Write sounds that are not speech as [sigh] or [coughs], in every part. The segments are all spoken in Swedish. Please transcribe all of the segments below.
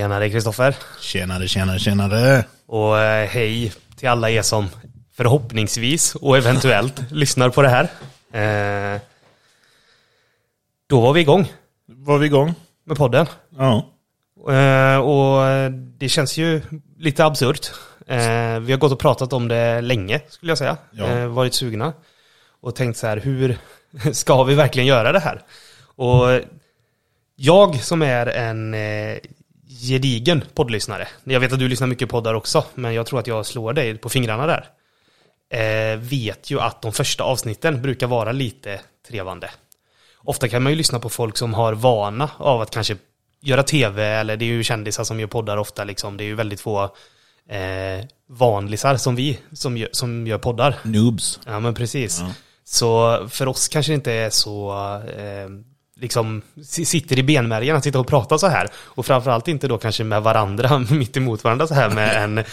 Tjenare Kristoffer. Tjenare, tjenare, tjenare. Och eh, hej till alla er som förhoppningsvis och eventuellt [laughs] lyssnar på det här. Eh, då var vi igång Var vi igång? med podden. Ja. Eh, och det känns ju lite absurt. Eh, vi har gått och pratat om det länge, skulle jag säga. Ja. Eh, varit sugna. Och tänkt så här, hur [laughs] ska vi verkligen göra det här? Och jag som är en eh, gedigen poddlyssnare. Jag vet att du lyssnar mycket poddar också, men jag tror att jag slår dig på fingrarna där. Eh, vet ju att de första avsnitten brukar vara lite trevande. Ofta kan man ju lyssna på folk som har vana av att kanske göra tv, eller det är ju kändisar som gör poddar ofta liksom. Det är ju väldigt få eh, vanlisar som vi som gör, som gör poddar. Noobs. Ja men precis. Ja. Så för oss kanske det inte är så, eh, liksom, si- sitter i benmärgen att sitta och prata så här. Och framförallt inte då kanske med varandra, [laughs] mitt emot varandra så här med en,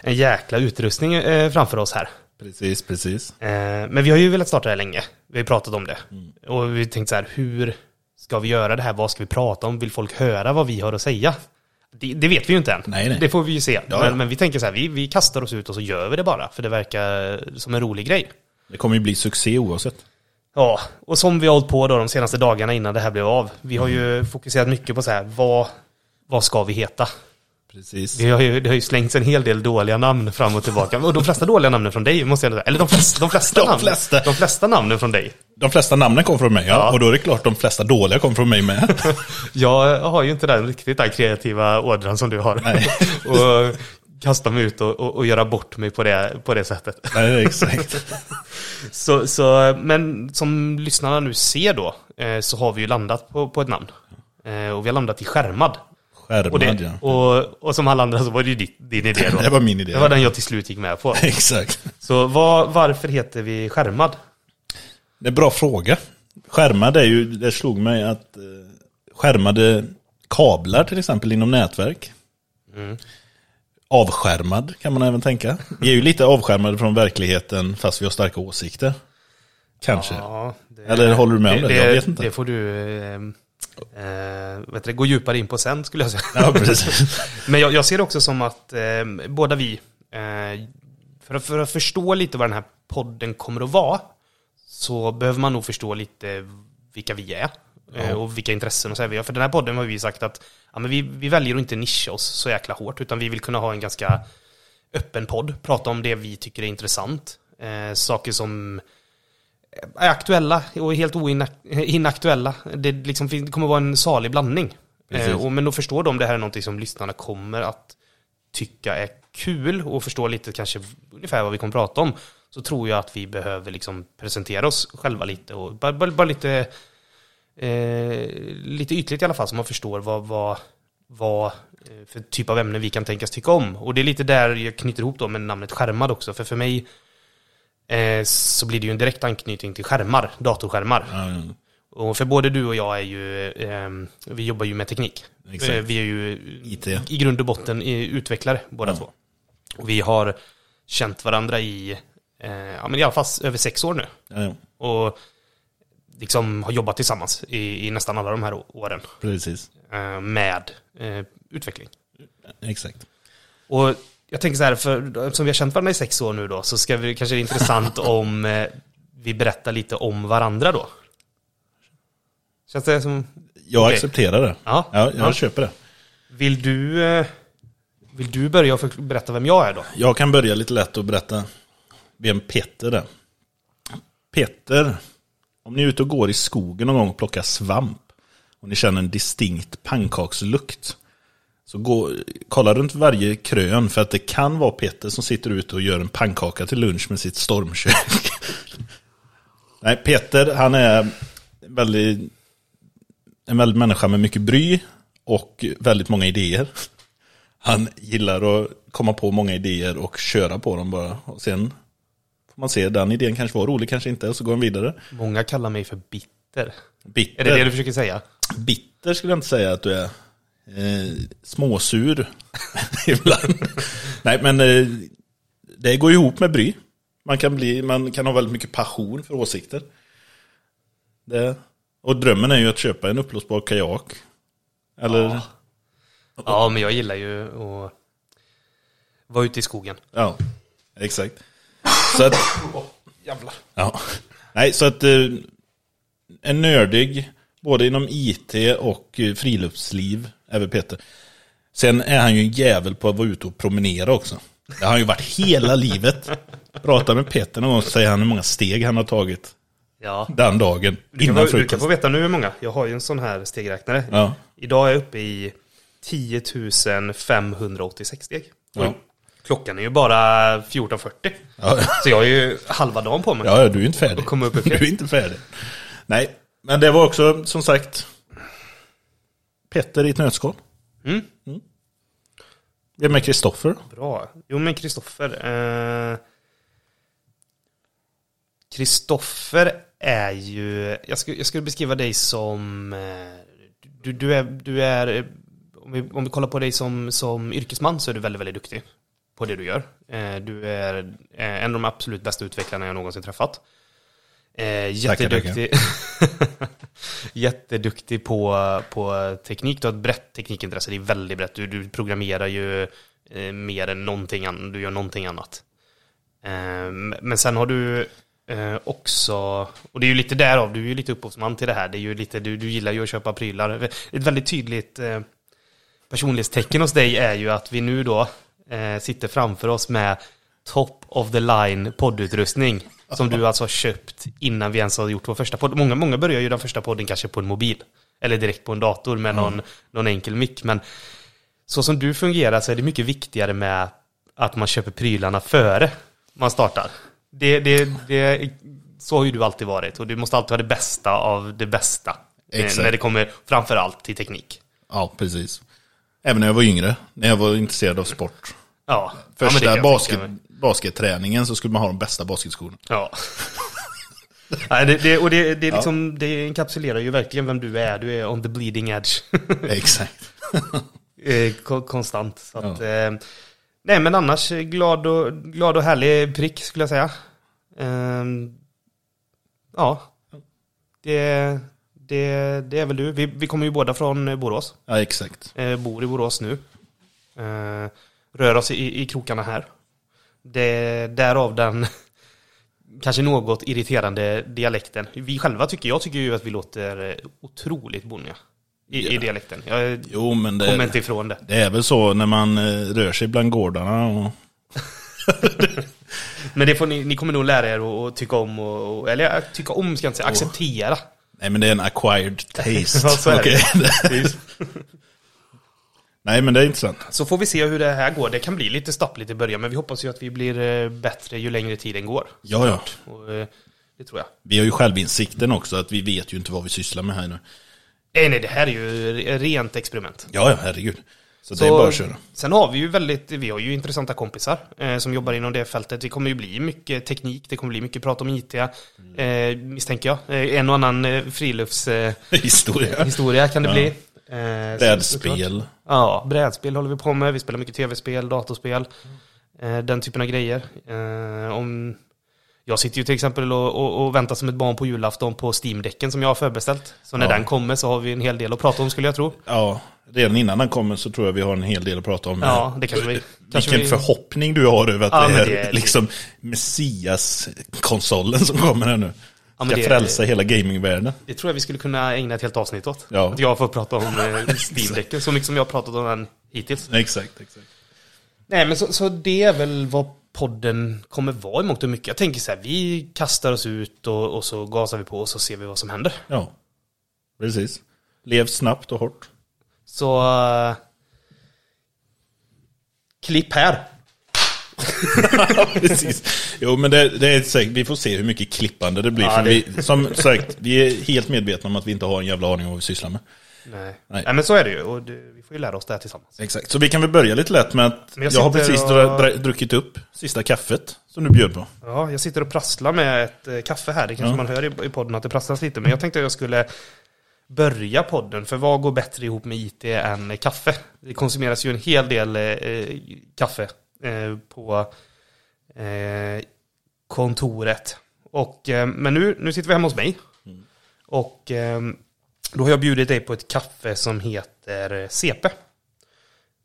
en jäkla utrustning eh, framför oss här. Precis, precis. Eh, men vi har ju velat starta det här länge. Vi har ju pratat om det. Mm. Och vi tänkte så här, hur ska vi göra det här? Vad ska vi prata om? Vill folk höra vad vi har att säga? Det, det vet vi ju inte än. Nej, nej. Det får vi ju se. Ja, men, ja. men vi tänker så här, vi, vi kastar oss ut och så gör vi det bara. För det verkar som en rolig grej. Det kommer ju bli succé oavsett. Ja, och som vi har hållit på då de senaste dagarna innan det här blev av. Vi har ju fokuserat mycket på så här, vad, vad ska vi heta? Precis. Vi har ju, det har ju slängts en hel del dåliga namn fram och tillbaka. Och de flesta dåliga namnen från dig, måste jag säga. Eller de flesta, de flesta, [laughs] De namn, flesta. de flesta namnen från dig. De flesta namnen kom från mig, ja. Ja. Och då är det klart de flesta dåliga kom från mig med. [laughs] Jag har ju inte den riktigt den kreativa ådran som du har. Nej. [laughs] och kasta mig ut och, och, och göra bort mig på det, på det sättet. Nej, exakt. [laughs] Så, så, men som lyssnarna nu ser då, eh, så har vi ju landat på, på ett namn. Eh, och vi har landat i skärmad. Och, Skärmad, det, ja. och, och som alla andra så var det ju din idé då. [laughs] Det var min idé. Det var den jag till slut gick med på. [laughs] Exakt. Så vad, varför heter vi skärmad? Det är en bra fråga. Skärmad är ju, det slog mig att eh, skärmade kablar till exempel inom nätverk. Mm. Avskärmad kan man även tänka. Vi är ju lite avskärmade från verkligheten fast vi har starka åsikter. Kanske. Ja, det, Eller håller du med om det? Jag vet inte. Det får du eh, eh, vet du, gå djupare in på sen skulle jag säga. Ja, precis. [laughs] Men jag, jag ser det också som att eh, båda vi, eh, för, att, för att förstå lite vad den här podden kommer att vara, så behöver man nog förstå lite vilka vi är. Eh, Och vilka intressen och så här vi har. För den här podden har vi sagt att ja, men vi, vi väljer att inte nischa oss så jäkla hårt, utan vi vill kunna ha en ganska öppen podd, prata om det vi tycker är intressant. Eh, saker som är aktuella och helt oinaktuella. Det, liksom, det kommer vara en salig blandning. Eh, och, men då förstår de det här är någonting som lyssnarna kommer att tycka är kul och förstå lite kanske ungefär vad vi kommer prata om. Så tror jag att vi behöver liksom presentera oss själva lite och bara, bara, bara lite, eh, lite ytligt i alla fall så man förstår vad, vad, vad eh, för typ av ämnen vi kan tänkas tycka om. Och det är lite där jag knyter ihop då med namnet skärmad också. För för mig eh, så blir det ju en direkt anknytning till skärmar, datorskärmar. Ja. Och för både du och jag är ju, eh, vi jobbar ju med teknik. Exakt. Eh, Vi är ju IT. i grund och botten utvecklare båda Ja. två. Och vi har känt varandra i, eh, ja men i alla fall över sex år nu. Ja. Och liksom har jobbat tillsammans i, i nästan alla de här åren. Precis. Eh, med eh, utveckling. Exakt. Och jag tänker så här, för eftersom vi har känt varandra i sex år nu då, så ska vi kanske det är intressant [laughs] om eh, vi berättar lite om varandra då. Känns det som... Jag Okej. accepterar det. Ja. Ja, jag Ja. köper det. Vill du, eh, vill du börja och berätta vem jag är då? Jag kan börja lite lätt och berätta vem Peter är. Peter, om ni är ute och går i skogen någon gång och plockar svamp och ni känner en distinkt pannkakslukt. Så gå, kolla runt varje krön för att det kan vara Peter som sitter ute och gör en pannkaka till lunch med sitt stormkök. [laughs] Nej, Peter han är väldigt, en väldigt människa med mycket bry och väldigt många idéer. Han gillar att komma på många idéer och köra på dem bara. Och sen man se, den idén kanske var rolig, kanske inte, och så går han vidare. Många kallar mig för bitter. Bitter, Är det det du försöker säga? bitter skulle jag inte säga att du är. Eh, småsur [laughs] ibland. Nej, men eh, det går ihop med bry. Man kan, bli, man kan ha väldigt mycket passion för åsikter. Det, och drömmen är ju att köpa en uppblåsbar kajak. Eller Ja. Ja, men jag gillar ju att vara ute i skogen. Ja, exakt. Så att, [coughs] Jävlar. ja. Nej, så att eh, en nördig, både inom IT och eh, friluftsliv, är väl Peter. Sen är han ju en jävel på att vara ute och promenera också. Det har han ju varit hela [laughs] livet. Prata med Peter någon gång så säger han hur många steg han har tagit Ja. den dagen. Du kan, Innan få, du kan frukost. få veta nu hur många. Jag har ju en sån här stegräknare. Ja. Idag är jag uppe i 10 586 steg. Ja. Klockan är ju bara 14.40. Ja. Så jag har ju halva dagen på mig. Ja, du är inte färdig. Komma upp [laughs] Du är inte färdig. Nej, men det var också som sagt Petter i ett nötskal. Mm. Vem är Kristoffer? Bra. Jo men Kristoffer. Eh... Kristoffer är ju, jag skulle, jag skulle beskriva dig som, eh, du, du är, du är eh, om, vi, om vi kollar på dig som, som yrkesman så är du väldigt, väldigt duktig på det du gör. Eh, Du är eh, en av de absolut bästa utvecklarna jag någonsin träffat. Eh, jätteduktig. [laughs] jätteduktig på, på teknik. Du har ett brett teknikintresse. Det är väldigt brett. Du, du programmerar ju mer än någonting annat. Du gör någonting annat. Men sen har du eh, också, och det är ju lite därav, du är ju lite upphovsman till det här. Det är ju lite, du, du gillar ju att köpa prylar. Ett väldigt tydligt eh, personlighetstecken hos dig är ju att vi nu då eh, sitter framför oss med top of the line poddutrustning. Som du alltså har köpt innan vi ens har gjort vår första podd. Många, många börjar ju den första podden kanske på en mobil. Eller direkt på en dator med någon, någon enkel mick. Men så som du fungerar så är det mycket viktigare med att man köper prylarna före man startar. Det, det, det, så har ju du alltid varit. Och du måste alltid ha det bästa av det bästa. eh, Exakt. När det kommer framför allt till teknik. Ja, precis. Även när jag var yngre, när jag var intresserad av sport. Ja. ja, Första jag basket, basketträningen så skulle man ha de bästa basketskorna. Ja. [laughs] Nej, det, det, och det, det, liksom, det enkapsulerar ju verkligen vem du är. Du är on the bleeding edge. [laughs] Exakt. [laughs] Eh, ko- Konstant. Så att, eh, nej, men annars eh, glad och, glad och härlig prick skulle jag säga. Ja. Det, det, det är väl du. Vi, vi kommer ju båda från eh, Borås. Ja, exakt. Eh, bor i Borås nu. Eh, rör oss i, i krokarna här. Det, därav den [laughs] kanske något irriterande dialekten. Vi själva tycker, jag tycker ju att vi låter eh, otroligt bonniga i, i Ja. dialekten. Jag Jo, men kommer det, inte ifrån det. det är väl så när man eh, rör sig bland gårdarna. Och, [laughs] Men det får ni, ni kommer nog lära er att, tycka om, och, eller tycka om ska jag inte säga, acceptera. Nej, men det är en acquired [laughs] taste. Ja. Precis. [laughs] nej, men det är intressant. Så får vi se hur det här går. Det kan bli lite stappligt i början, men vi hoppas ju att vi blir eh, bättre ju längre tiden går. Ja, ja. Och, eh, det tror jag. Vi har ju självinsikten också att vi vet ju inte vad vi sysslar med här nu. Nej, nej, det här är ju re- rent experiment. Ja, ja, herregud. Så, det är bara att köra. Sen har vi ju väldigt, vi har ju intressanta kompisar eh, som jobbar inom det fältet. Det kommer ju bli mycket teknik, det kommer bli mycket prat om IT, eh, misstänker jag. Eh, en och annan eh, friluftshistoria eh, Historia. kan det Ja. bli. Eh, Brädspel. Ja, brädspel håller vi på med. Vi spelar mycket tv-spel, datorspel. Eh, den typen av grejer. Eh, om, jag sitter ju till exempel och, och, och väntar som ett barn på julafton på Steam-däcken som jag har förbeställt. Så när Ja. den kommer så har vi en hel del att prata om skulle jag tro. Ja, redan innan den kommer så tror jag vi har en hel del att prata om. Ja, det kanske vi... Kanske Vilken vi förhoppning du har över att Ja, det är, det är- liksom Messias-konsolen som kommer här nu. Ja, Ska det- frälsa hela gamingvärlden. det tror jag vi skulle kunna ägna ett helt avsnitt åt. Ja. Att jag får prata om eh, [laughs] Steam-däcken. Så mycket som jag har pratat om den hittills. Exakt, exakt. Nej, men så, så det är väl vad podden kommer vara i mångt och mycket. Jag tänker så här, vi kastar oss ut och, och så gasar vi på och så ser vi vad som händer. Ja, precis. Lev snabbt och hårt. Så... eh, klipp här. [laughs] Precis. Jo, men det, det är säkert, vi får se hur mycket klippande det blir. Ja, det- Vi, som sagt, vi är helt medvetna om att vi inte har en jävla aning om vad vi sysslar med. Nej. Nej. Nej. men så är det ju. Och det, får ju lära oss det här tillsammans. Exakt. Så vi kan väl börja lite lätt med att jag, jag har precis och- druckit upp sista kaffet som du bjöd på. Ja, jag sitter och prasslar med ett eh, kaffe här. Det kanske Ja. man hör i, i podden att det prasslas lite. Men jag tänkte att jag skulle börja podden. För vad går bättre ihop med IT än kaffe? Det konsumeras ju en hel del eh, kaffe eh, på eh, kontoret. Och, eh, men nu, nu sitter vi hemma hos mig. Och eh, då har jag bjudit dig på ett kaffe som heter CP.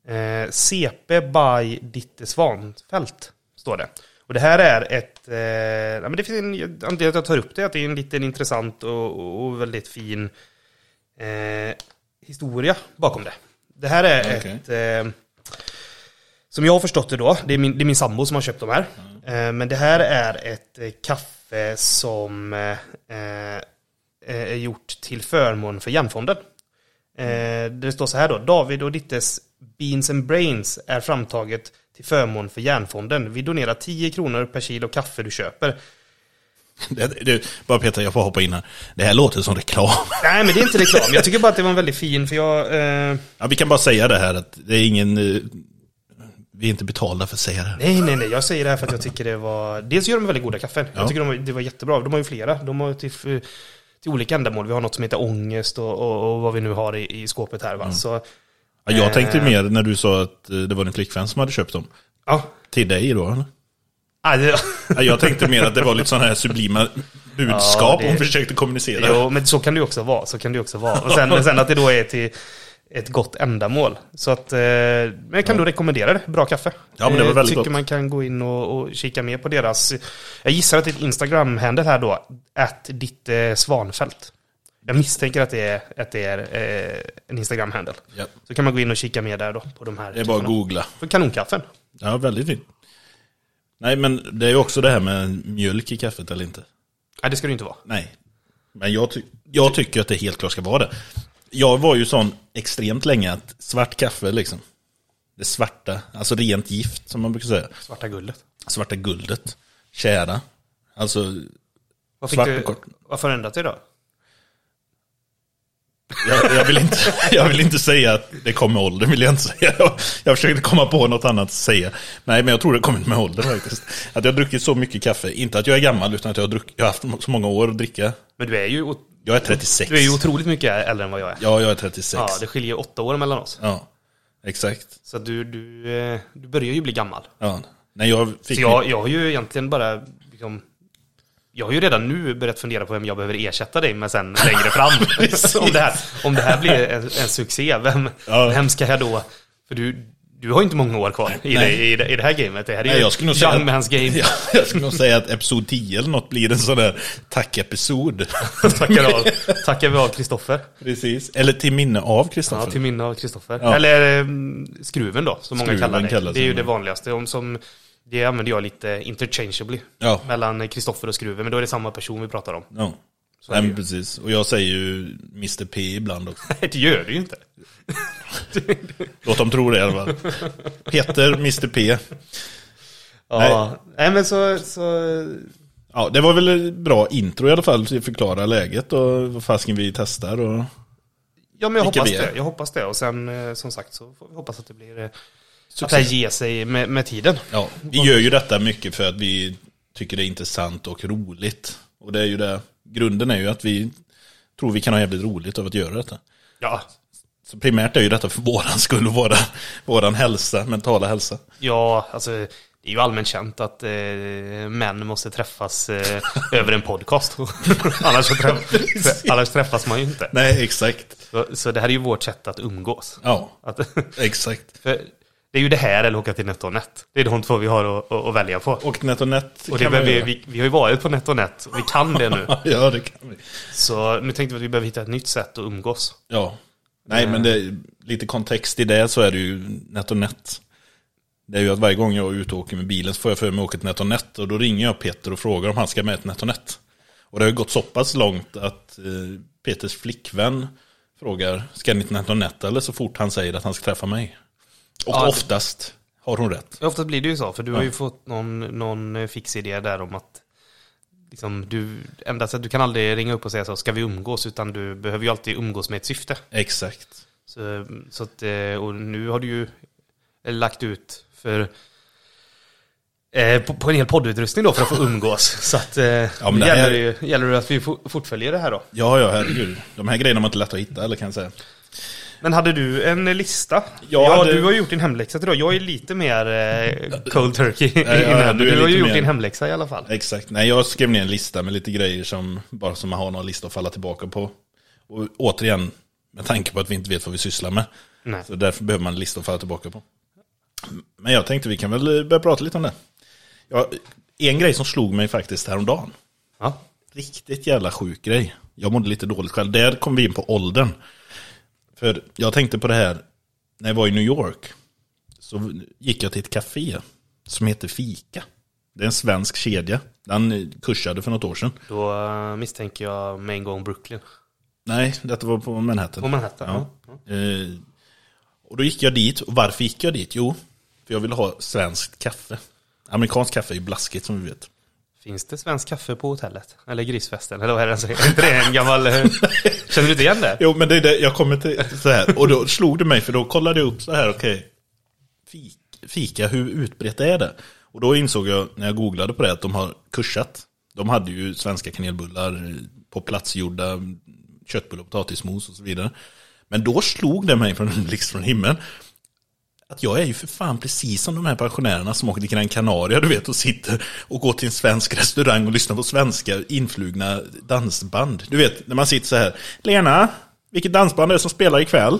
Eh, CP by Ditte Svanfält, står det. Och det här är ett, eh, ja, men det finns en, anledningen till att jag tar upp det, att det är en liten intressant och, och väldigt fin eh, historia bakom det. Det här är Okej. ett, eh, som jag har förstått det då, det är min, det är min sambo som har köpt de här. Eh, men det här är ett eh, kaffe som eh, är gjort till förmån för Hjärnfonden. Eh, det står så här då, David och Dittes Beans and Brains är framtaget till förmån för Hjärnfonden. Vi donerar 10 kronor per kilo kaffe du köper. [laughs] Det, bara Peter, jag får hoppa in här. Det här låter som reklam. [laughs] Nej men det är inte reklam, jag tycker bara att det var en väldigt fin, för jag... Eh, Ja, vi kan bara säga det här att det är ingen... eh, Vi är inte betalda för att säga det. nej nej nej, jag säger det här för att jag tycker det var... Dels gör de väldigt goda kaffen. Ja. Jag tycker de, det var jättebra. De har ju flera. De har till, till olika ändamål. Vi har något som heter ångest och, och, och vad vi nu har i, i skåpet här va. Så, Ja, jag tänkte Eh. mer när du sa att eh, det var din flickvän som hade köpt dem. ja. Till dig då, eller? [laughs] Ja, Jag tänkte mer att det var lite sådana här sublima budskap Ja, det- hon försökte kommunicera. Jo, men så kan det ju också vara. Så kan det också vara. Och sen, sen att det då är till ett gott ändamål. Så att, eh, men jag kan då rekommendera det. Bra kaffe. Ja, men det var Eh, väldigt Tycker gott. man kan gå in och, och kika mer på deras... Jag gissar att det är ett Instagram-handle här då. Att ditt eh, svanfält. Jag misstänker att det är, att det är eh, en Instagram-handle. Ja, Så kan man gå in och kika mer där då på de här. det är bara att googla. För kanonkaffen. Ja, väldigt fint. Nej, men det är ju också det här med mjölk i kaffet eller inte. Nej, det ska det inte vara. Nej. Men jag, ty jag tycker att det helt klart ska vara det. Jag var ju sån extremt länge att svart kaffe liksom. Det svarta, alltså rent gift som man brukar säga. Svarta guldet. Svarta guldet. Kära. Alltså, Vad fick Svart du, och kort. vad förändrat dig då? Jag, jag, vill inte, [laughs] jag vill inte säga att det kom med åldern, vill jag inte säga. [laughs] Jag, försökte komma på något annat att säga. Nej, men jag tror det kommit med åldern faktiskt. Att jag har druckit så mycket kaffe. Inte att jag är gammal, utan att jag har, druck, jag har haft så många år att dricka. Men du är ju, Jag är 36. du är ju otroligt mycket äldre än vad jag är. Ja, jag är 36. Ja, det skiljer åtta år mellan oss. Ja, exakt. Så du, du, eh, du börjar ju bli gammal. Ja. Nej, jag fick Så jag, jag har ju egentligen bara liksom, Jag har ju redan nu börjat fundera på vem jag behöver ersätta dig med sen längre fram. [laughs] om, det här, om det här blir en, en succé, vem, Ja. vem ska jag då... För du, du har ju inte många år kvar i, det, i, det, i det här gamet. Det här är Nej, ju jag skulle nog young säga- man's game. [laughs] Ja, jag skulle nog säga att episod 10 eller något blir en sån där tackepisod. [laughs] Tackar, av, tackar vi av Kristoffer. Precis. Eller till minne av Ja, Kristoffer. till minne av Kristoffer. Ja. Eller mm, skruven då, som många Skruven kallar det. det är ju det ja. vanligaste. Om som, det använder jag lite interchangeably. Ja. Mellan Kristoffer och skruven, men då är det samma person vi pratar om. ja. Så Nej, men precis. Och jag säger ju Mr P ibland också. Nej, [laughs] det gör det ju inte. [laughs] Låt dem tro det i alla fall. Peter, Mr P. Ja, nej men så, så Ja, det var väl ett bra intro i alla fall till att förklara läget och vad fasken vi testar och... Ja men jag hoppas det. Jag hoppas det. Och sen eh, som sagt så får vi hoppas att det blir... Att här ger sig med, med tiden. Ja, vi gör ju detta mycket för att vi tycker det är intressant och roligt. Och det är ju det, grunden är ju att vi tror vi kan ha jävligt roligt av att göra detta. Ja, Så primärt är ju detta för våran skull och våra, våran hälsa, mentala hälsa. ja alltså det är ju allmänt känt att eh, män måste träffas eh, över en podcast. [laughs] annars, träff, annars träffas man ju inte. Nej, exakt. Så, så det här är ju vårt sätt att umgås. Ja, Att, [laughs] exakt. för det är ju det här eller åka till NetOnNet. Det är de två vi har att, att, välja på. Och NetOnNet Och det kan göra. vi, vi har ju varit på NetOnNet och vi kan det nu. [laughs] Ja, det kan vi. Så nu tänkte vi att vi behöver hitta ett nytt sätt att umgås. Ja. Nej, men det lite kontext i det så är det ju NetOnNet. Det är ju att varje gång jag är ute och åker med bilen så får jag för mig att åka till NetOnNet och då ringer jag Peter och frågar om han ska med till NetOnNet. Och det har ju gått så pass långt att eh, Peters flickvän frågar ska ni till NetOnNet eller så fort han säger att han ska träffa mig. Och Ja, det- oftast har hon rätt. Oftast blir det ju så, för du har Ja. ju fått någon, någon fix idé där om att liksom, du, enda sätt, du kan aldrig ringa upp och säga så, ska vi umgås? Utan du behöver ju alltid umgås med ett syfte. Exakt. Så, så att, eh, och nu har du ju lagt ut för eh, på, på en hel poddutrustning då för att få umgås. [laughs] Så att eh, men nu det gäller, det ju, gäller det att vi fo- fortföljer det här då. Ja, ja, herregud. De här grejerna var inte lätta att hitta, eller kan jag säga. Men hade du en lista? Jag ja, hade- du har gjort din hemläxa idag. Jag är lite mer eh, cold turkey ja, innan. du Du, har ju gjort mer- din hemläxa i alla fall. Exakt. Nej, jag skrev ner en lista med lite grejer som bara som man har någon lista att falla tillbaka på. Och återigen, med tanke på att vi inte vet vad vi sysslar med, Nej. Så därför behöver man en lista att falla tillbaka på. Men jag tänkte vi kan väl börja prata lite om det. Ja, en grej som slog mig faktiskt häromdagen. Ja. Riktigt jävla sjuk grej. Jag mådde lite dåligt själv. Där kom vi in på åldern. För jag tänkte på det här, när jag var i New York. Så gick jag till ett café som heter Fika. Det är en svensk kedja. Den kursade för något år sedan. Då eh, misstänker jag med en gång Brooklyn. Nej, detta var på Manhattan. På Manhattan? Ja. Eh, och då gick jag dit. Och varför gick jag dit? Jo, för jag ville ha svenskt kaffe. Amerikanskt kaffe är ju blaskigt som vi vet. Finns det svensk kaffe på hotellet? Eller grisfesten? Eller vad är det? Är inte det en gammal... Eh, känner du inte igen det? Jo, men det är det, jag kommer till så här. Och då slog det mig, för då kollade jag upp så här, okej. Okay. fika, hur utbrett är det? Och då insåg jag, när jag googlade på det, att de har kursat. De hade ju svenska kanelbullar på platsgjorda köttbullar, potatismos och så vidare. Men då slog det mig från en [laughs] blixt liksom från himlen. Att jag är ju för fan precis som de här pensionärerna som åker till Gran Canaria, du vet, och sitter och går till en svensk restaurang och lyssnar på svenska influgna dansband. Du vet, när man sitter så här, Lena, vilket dansband är det som spelar ikväll?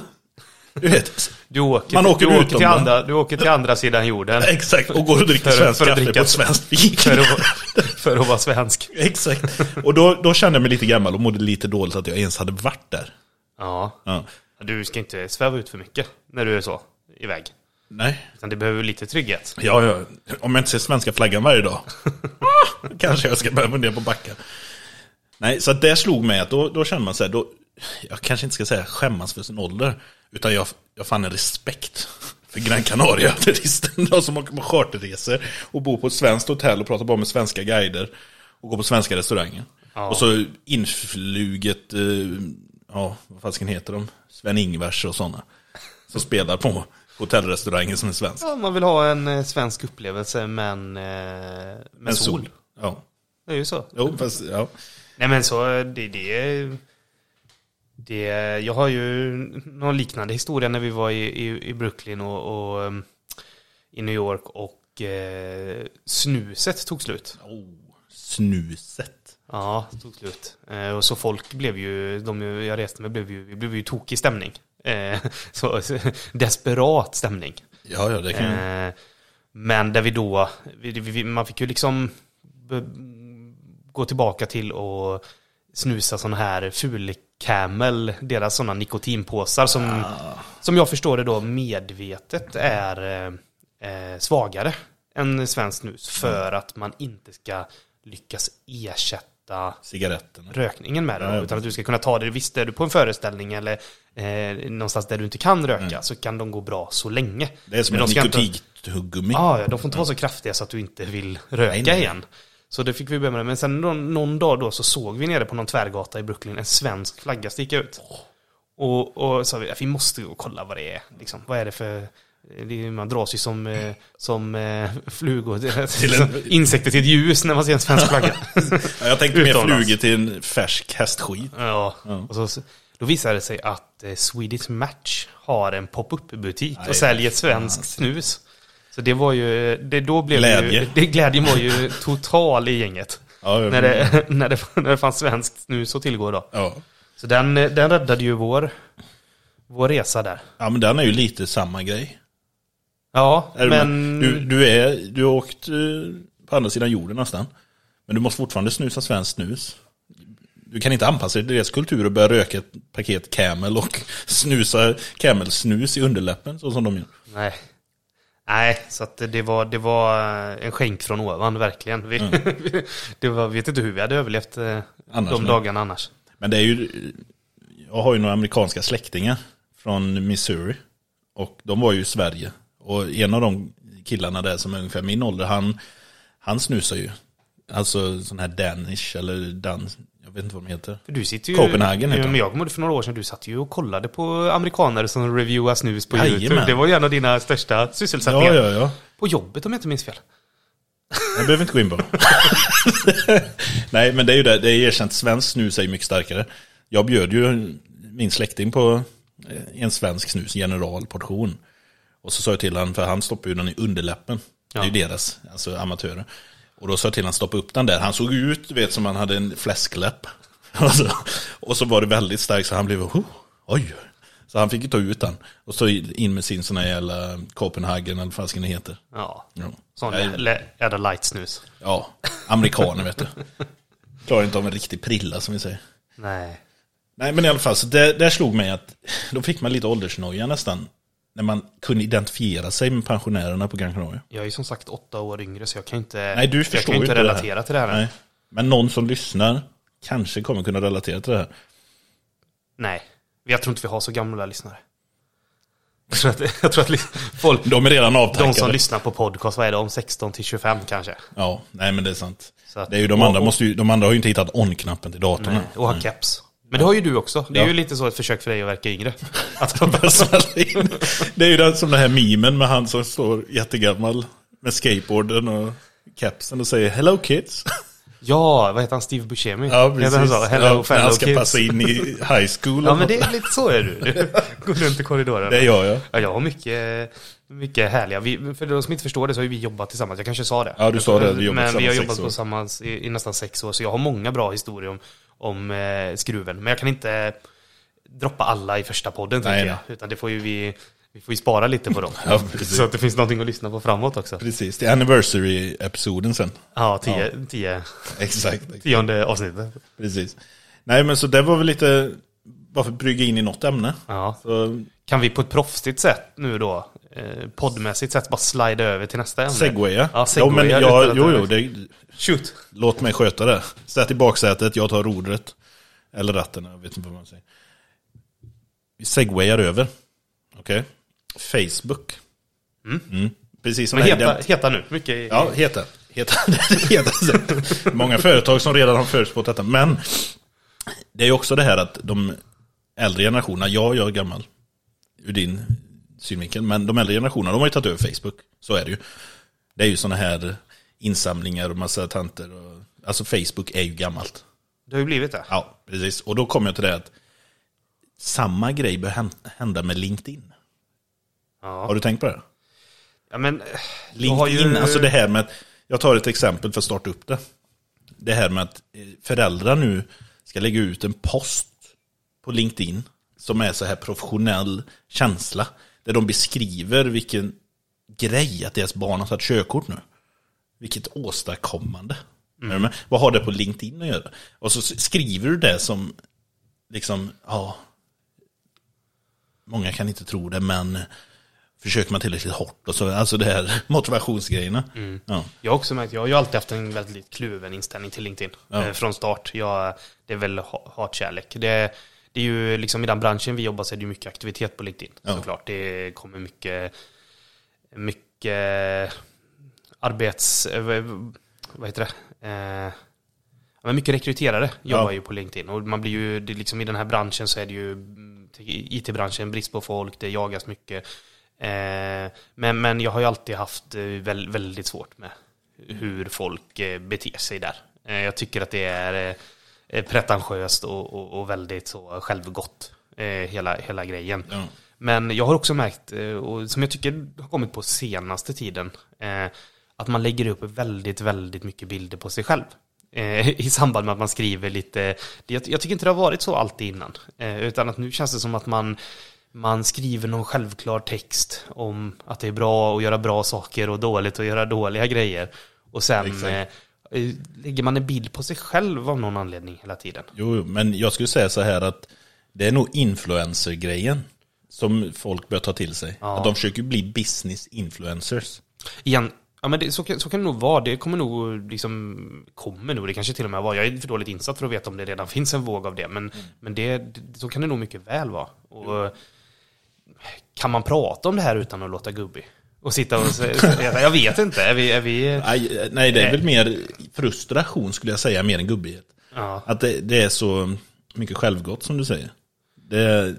Du vet, Du åker, Man åker du, åker till andra, du åker till andra sidan jorden. [laughs] exakt, och går och dricker svensk för att kaffe dricka- på ett svenskt [laughs] fik. För att, för att vara svensk. [laughs] Exakt, och då, då kände jag mig lite gammal och mådde lite dåligt att jag ens hade varit där. Ja. Ja. Du ska inte sväva ut för mycket när du är så iväg. Nej, Utan det behöver lite trygghet. Ja, ja, om jag inte ser svenska flaggan varje dag. [laughs] Ah, kanske jag ska börja fundera på backa. Nej, så det slog mig att då, då känner man så här, då, jag kanske inte ska säga skämmas för sin ålder, utan jag, jag fann en respekt för Gran Canaria-turisten, de som åker på charterresor och bor på ett svenskt hotell och pratar bara med svenska guider och går på svenska restauranger. Ja. Och så influget, eh, ja, vad fasken heter de? Sven-Ingvars och sådana. Som spelar på hotellrestaurangen som är svensk. Ja, man vill ha en eh, svensk upplevelse men eh, med En sol. Ja. Det är ju så. Jo, fast, ja. Nej men så det, det, det Jag har ju någon liknande historia när vi var i, i, i Brooklyn och, och um, i New York och eh, snuset tog slut. Oh, snuset. Ja, det tog slut. Eh, och så folk blev ju, de jag reste med blev ju, blev ju tokig stämning. Eh, [laughs] så, så, desperat stämning. Ja, ja, det kan jag. Eh, men där vi då, vi, vi, man fick ju liksom be, gå tillbaka till och snusa sådana här ful Camel, deras sådana nikotinpåsar som, som jag förstår det då medvetet är eh, svagare än svensk snus för att man inte ska lyckas ersätta Cigaretterna. rökningen med det. Utan att du ska kunna ta det, visst är du på en föreställning eller eh, någonstans där du inte kan röka så kan de gå bra så länge. Det är som Men inte- nikotintuggummi. Ja, de får inte vara så kraftiga så att du inte vill röka Nej, nej. igen. Så det fick vi börja med. Men sen någon, någon dag då så såg vi nere på någon tvärgata i Brooklyn en svensk flagga sticka ut. Och, och sa vi, vi måste gå och kolla vad det är. Liksom, vad är det för... Man dras ju som, eh, som eh, [laughs] flugor, till en- insekter till ett ljus när man ser en svensk flagga. [laughs] Ja, jag tänkte mer flugor till en färsk hästskit. Ja, och så, då visade det sig att eh, Swedish Match har en pop-up-butik och säljer svenskt snus. Så det var ju, det då blev Glädje. ju, det, glädjen var ju total i gänget. Ja, När det, [laughs] när, det, när det fanns svenskt snus att tillgå då. ja. Så den, eh, den räddade ju vår, vår resa där. ja, men den är ju lite samma grej. Ja, Är men... du, du, är, du har åkt eh, på andra sidan jorden nästan. Men du måste fortfarande snusa svenskt snus. Du kan inte anpassa dig till deras kultur och börja röka ett paket Camel och [laughs] snusa Camel-snus i underläppen så som de gör. Nej. Nej, så det var, det var en skänk från ovan, verkligen. Vi, [laughs] det var, vet inte hur vi hade överlevt eh, Annars, de dagarna annars. Men det är ju, jag har ju några amerikanska släktingar från Missouri. Och de var ju i Sverige. Och en av de killarna där som är ungefär min ålder, han, han snusar ju. Alltså sån här Danish eller Dan, jag vet inte vad de heter. För du sitter ju... Copenhagen heter ja, men jag kommer för några år sedan, du satt ju och kollade på amerikaner som reviewar snus på Jajamän. YouTube. Det var ju en av dina största sysselsättningar. Ja, ja, ja. På jobbet om jag inte minns fel. Jag behöver inte gå in på. [laughs] Nej, men det är ju det. Det är erkänt. Svensk snus är ju mycket starkare. Jag bjöd ju min släkting på en svensk snus, generalportion. Och så sa jag till honom, för han stoppar ju den i underläppen. Det är ju deras, alltså amatörer. Och då sa jag till honom, stoppa upp den där. Han såg ut, du vet, som han hade en fläskläpp. Och [laughs] så, och så var det väldigt starkt, så han blev, oh, oj. Så han fick ju ta ut den. Och så in med sin sån här jävla Copenhagen eller vad det heter. Ja. Ja. Sån Nej. le- Ädla light snus. Ja, amerikaner vet du. Klarar inte av en riktig prilla som vi säger. Nej. Nej men i alla fall, så det, det slog mig att då fick man lite åldersnoja nästan. När man kunde identifiera sig med pensionärerna på Gran Canaria. Jag är som sagt åtta år yngre så jag kan inte, Nej, du jag förstår kan inte inte det relatera till det här. Nej. Men någon som lyssnar kanske kommer kunna relatera till det här. Nej. Jag tror inte vi har så gamla lyssnare. Jag tror att, jag tror att folk, De är redan de avtackade. som lyssnar på podcast, vad är det, om 16 till 25 kanske? Ja, nej men det är sant. Att- det är ju de andra, måste ju, de andra har ju inte hittat on-knappen till datorn. Och ha keps. Men det har ju du också. Det är Ja. ju lite så ett försök för dig att verka yngre. [laughs] Att det är ju den, som den här memen med han som står jättegammal med skateboarden och kepsen och säger Hello kids. ja, vad heter han? Steve Buscemi? Ja, precis. han? Hello ja, fellow han ska kids. passa in i high school. Ja, men det är lite så är du. Du [laughs] Går runt i korridoren. Det gör jag. Ja, jag har mycket, mycket härliga. Vi, för de som inte förstår det så har ju vi jobbat tillsammans. Jag kanske sa det. Ja, du sa det. Vi Men vi har jobbat tillsammans i, i nästan sex år. Så jag har många bra historier om, om eh, skruven. Men jag kan inte droppa alla i första podden, Nej, tänker jag. Utan det får ju vi... Vi får ju spara lite på dem. [laughs] Ja, så att det finns någonting att lyssna på framåt också. Precis, det är anniversary-episoden sen. Ja, tio, tio, [laughs] Exakt, tionde avsnittet. precis. Nej men så det var väl lite, bara för att brygga in i något ämne. Ja. Så Kan vi på ett proffsigt sätt nu då, eh, poddmässigt sätt, bara slida över till nästa ämne? segwaya. Ja, ja men segwaya jag, jo, jo, det, Shoot! låt mig sköta det. Sätt i baksätet, jag tar rodret. Eller ratten, jag vet inte vad man säger. Vi segwayar över. Okej? Facebook. Mm. Precis som Men heta, heta nu, mycket Ja, heta. heta. [laughs] heta. Många företag som redan har förutspått detta. Men det är ju också det här att de äldre generationerna, ja, jag är gammal ur din synvinkel, men de äldre generationerna, de har ju tagit över Facebook. Så är det ju. Det är ju sådana här insamlingar och massa tanter. Och, alltså Facebook är ju gammalt. Det har ju blivit det. Ja, precis. Och då kommer jag till det att samma grej bör hän- hända med LinkedIn. Ja, Har du tänkt på det? ja men... då LinkedIn, ju- alltså det här med att, jag tar ett exempel för att starta upp det. Det här med att eh, föräldrar nu ska lägga ut en post på LinkedIn som är så här professionell känsla. Där de beskriver vilken grej att deras barn har tagit körkort nu. Vilket åstadkommande. Med? Vad har det på LinkedIn att göra? Och så skriver du det som, liksom, ja, många kan inte tro det, men försöker man tillräckligt hårt och så, alltså det här [laughs] motivationsgrejerna. Ja. Jag har också märkt, jag har ju alltid haft en väldigt kluven inställning till LinkedIn. Ja. Eh, från start. Jag, det är väl ha- hatkärlek. Det, det är ju liksom i den branschen vi jobbar så är det mycket aktivitet på LinkedIn. Ja. Såklart. Det kommer mycket, mycket arbets... eh, Vad heter det? Eh, men mycket rekryterare jobbar Ja. ju på LinkedIn. Och man blir ju, det liksom i den här branschen så är det ju IT-branschen, brist på folk, det jagas mycket. Eh, men, men jag har ju alltid haft eh, väl, väldigt svårt med hur folk eh, beter sig där. Eh, jag tycker att det är pretentiöst och, och, och väldigt så självgott, eh, hela, hela grejen. Ja. Men jag har också märkt, eh, och som jag tycker har kommit på senaste tiden, eh, att man lägger upp väldigt, väldigt mycket bilder på sig själv. Eh, [laughs] I samband med att man skriver lite, jag, tycker inte det har varit så alltid innan. Eh, utan att nu känns det som att man, man skriver någon självklar text om att det är bra att göra bra saker och dåligt att göra dåliga grejer. Och sen Exakt. Eh, lägger man en bild på sig själv av någon anledning hela tiden. Jo, men jag skulle säga så här att det är nog influencer-grejen som folk bör ta till sig. Ja. Att de försöker bli business influencers. Igen, ja men det, så, kan, så kan det nog vara. Det kommer nog, liksom, kommer nog, det kanske till och med var. Jag är för dåligt insatt för att veta om det redan [laughs] finns en våg av det. Men, men det, så kan det nog mycket väl vara. Och, kan man prata om det här utan att låta gubbig? Och sitta och säga, jag vet inte, är vi, är vi Nej, nej, det är väl mer frustration skulle jag säga, mer än gubbighet. ja, Att det, det är så mycket självgott som du säger. Det,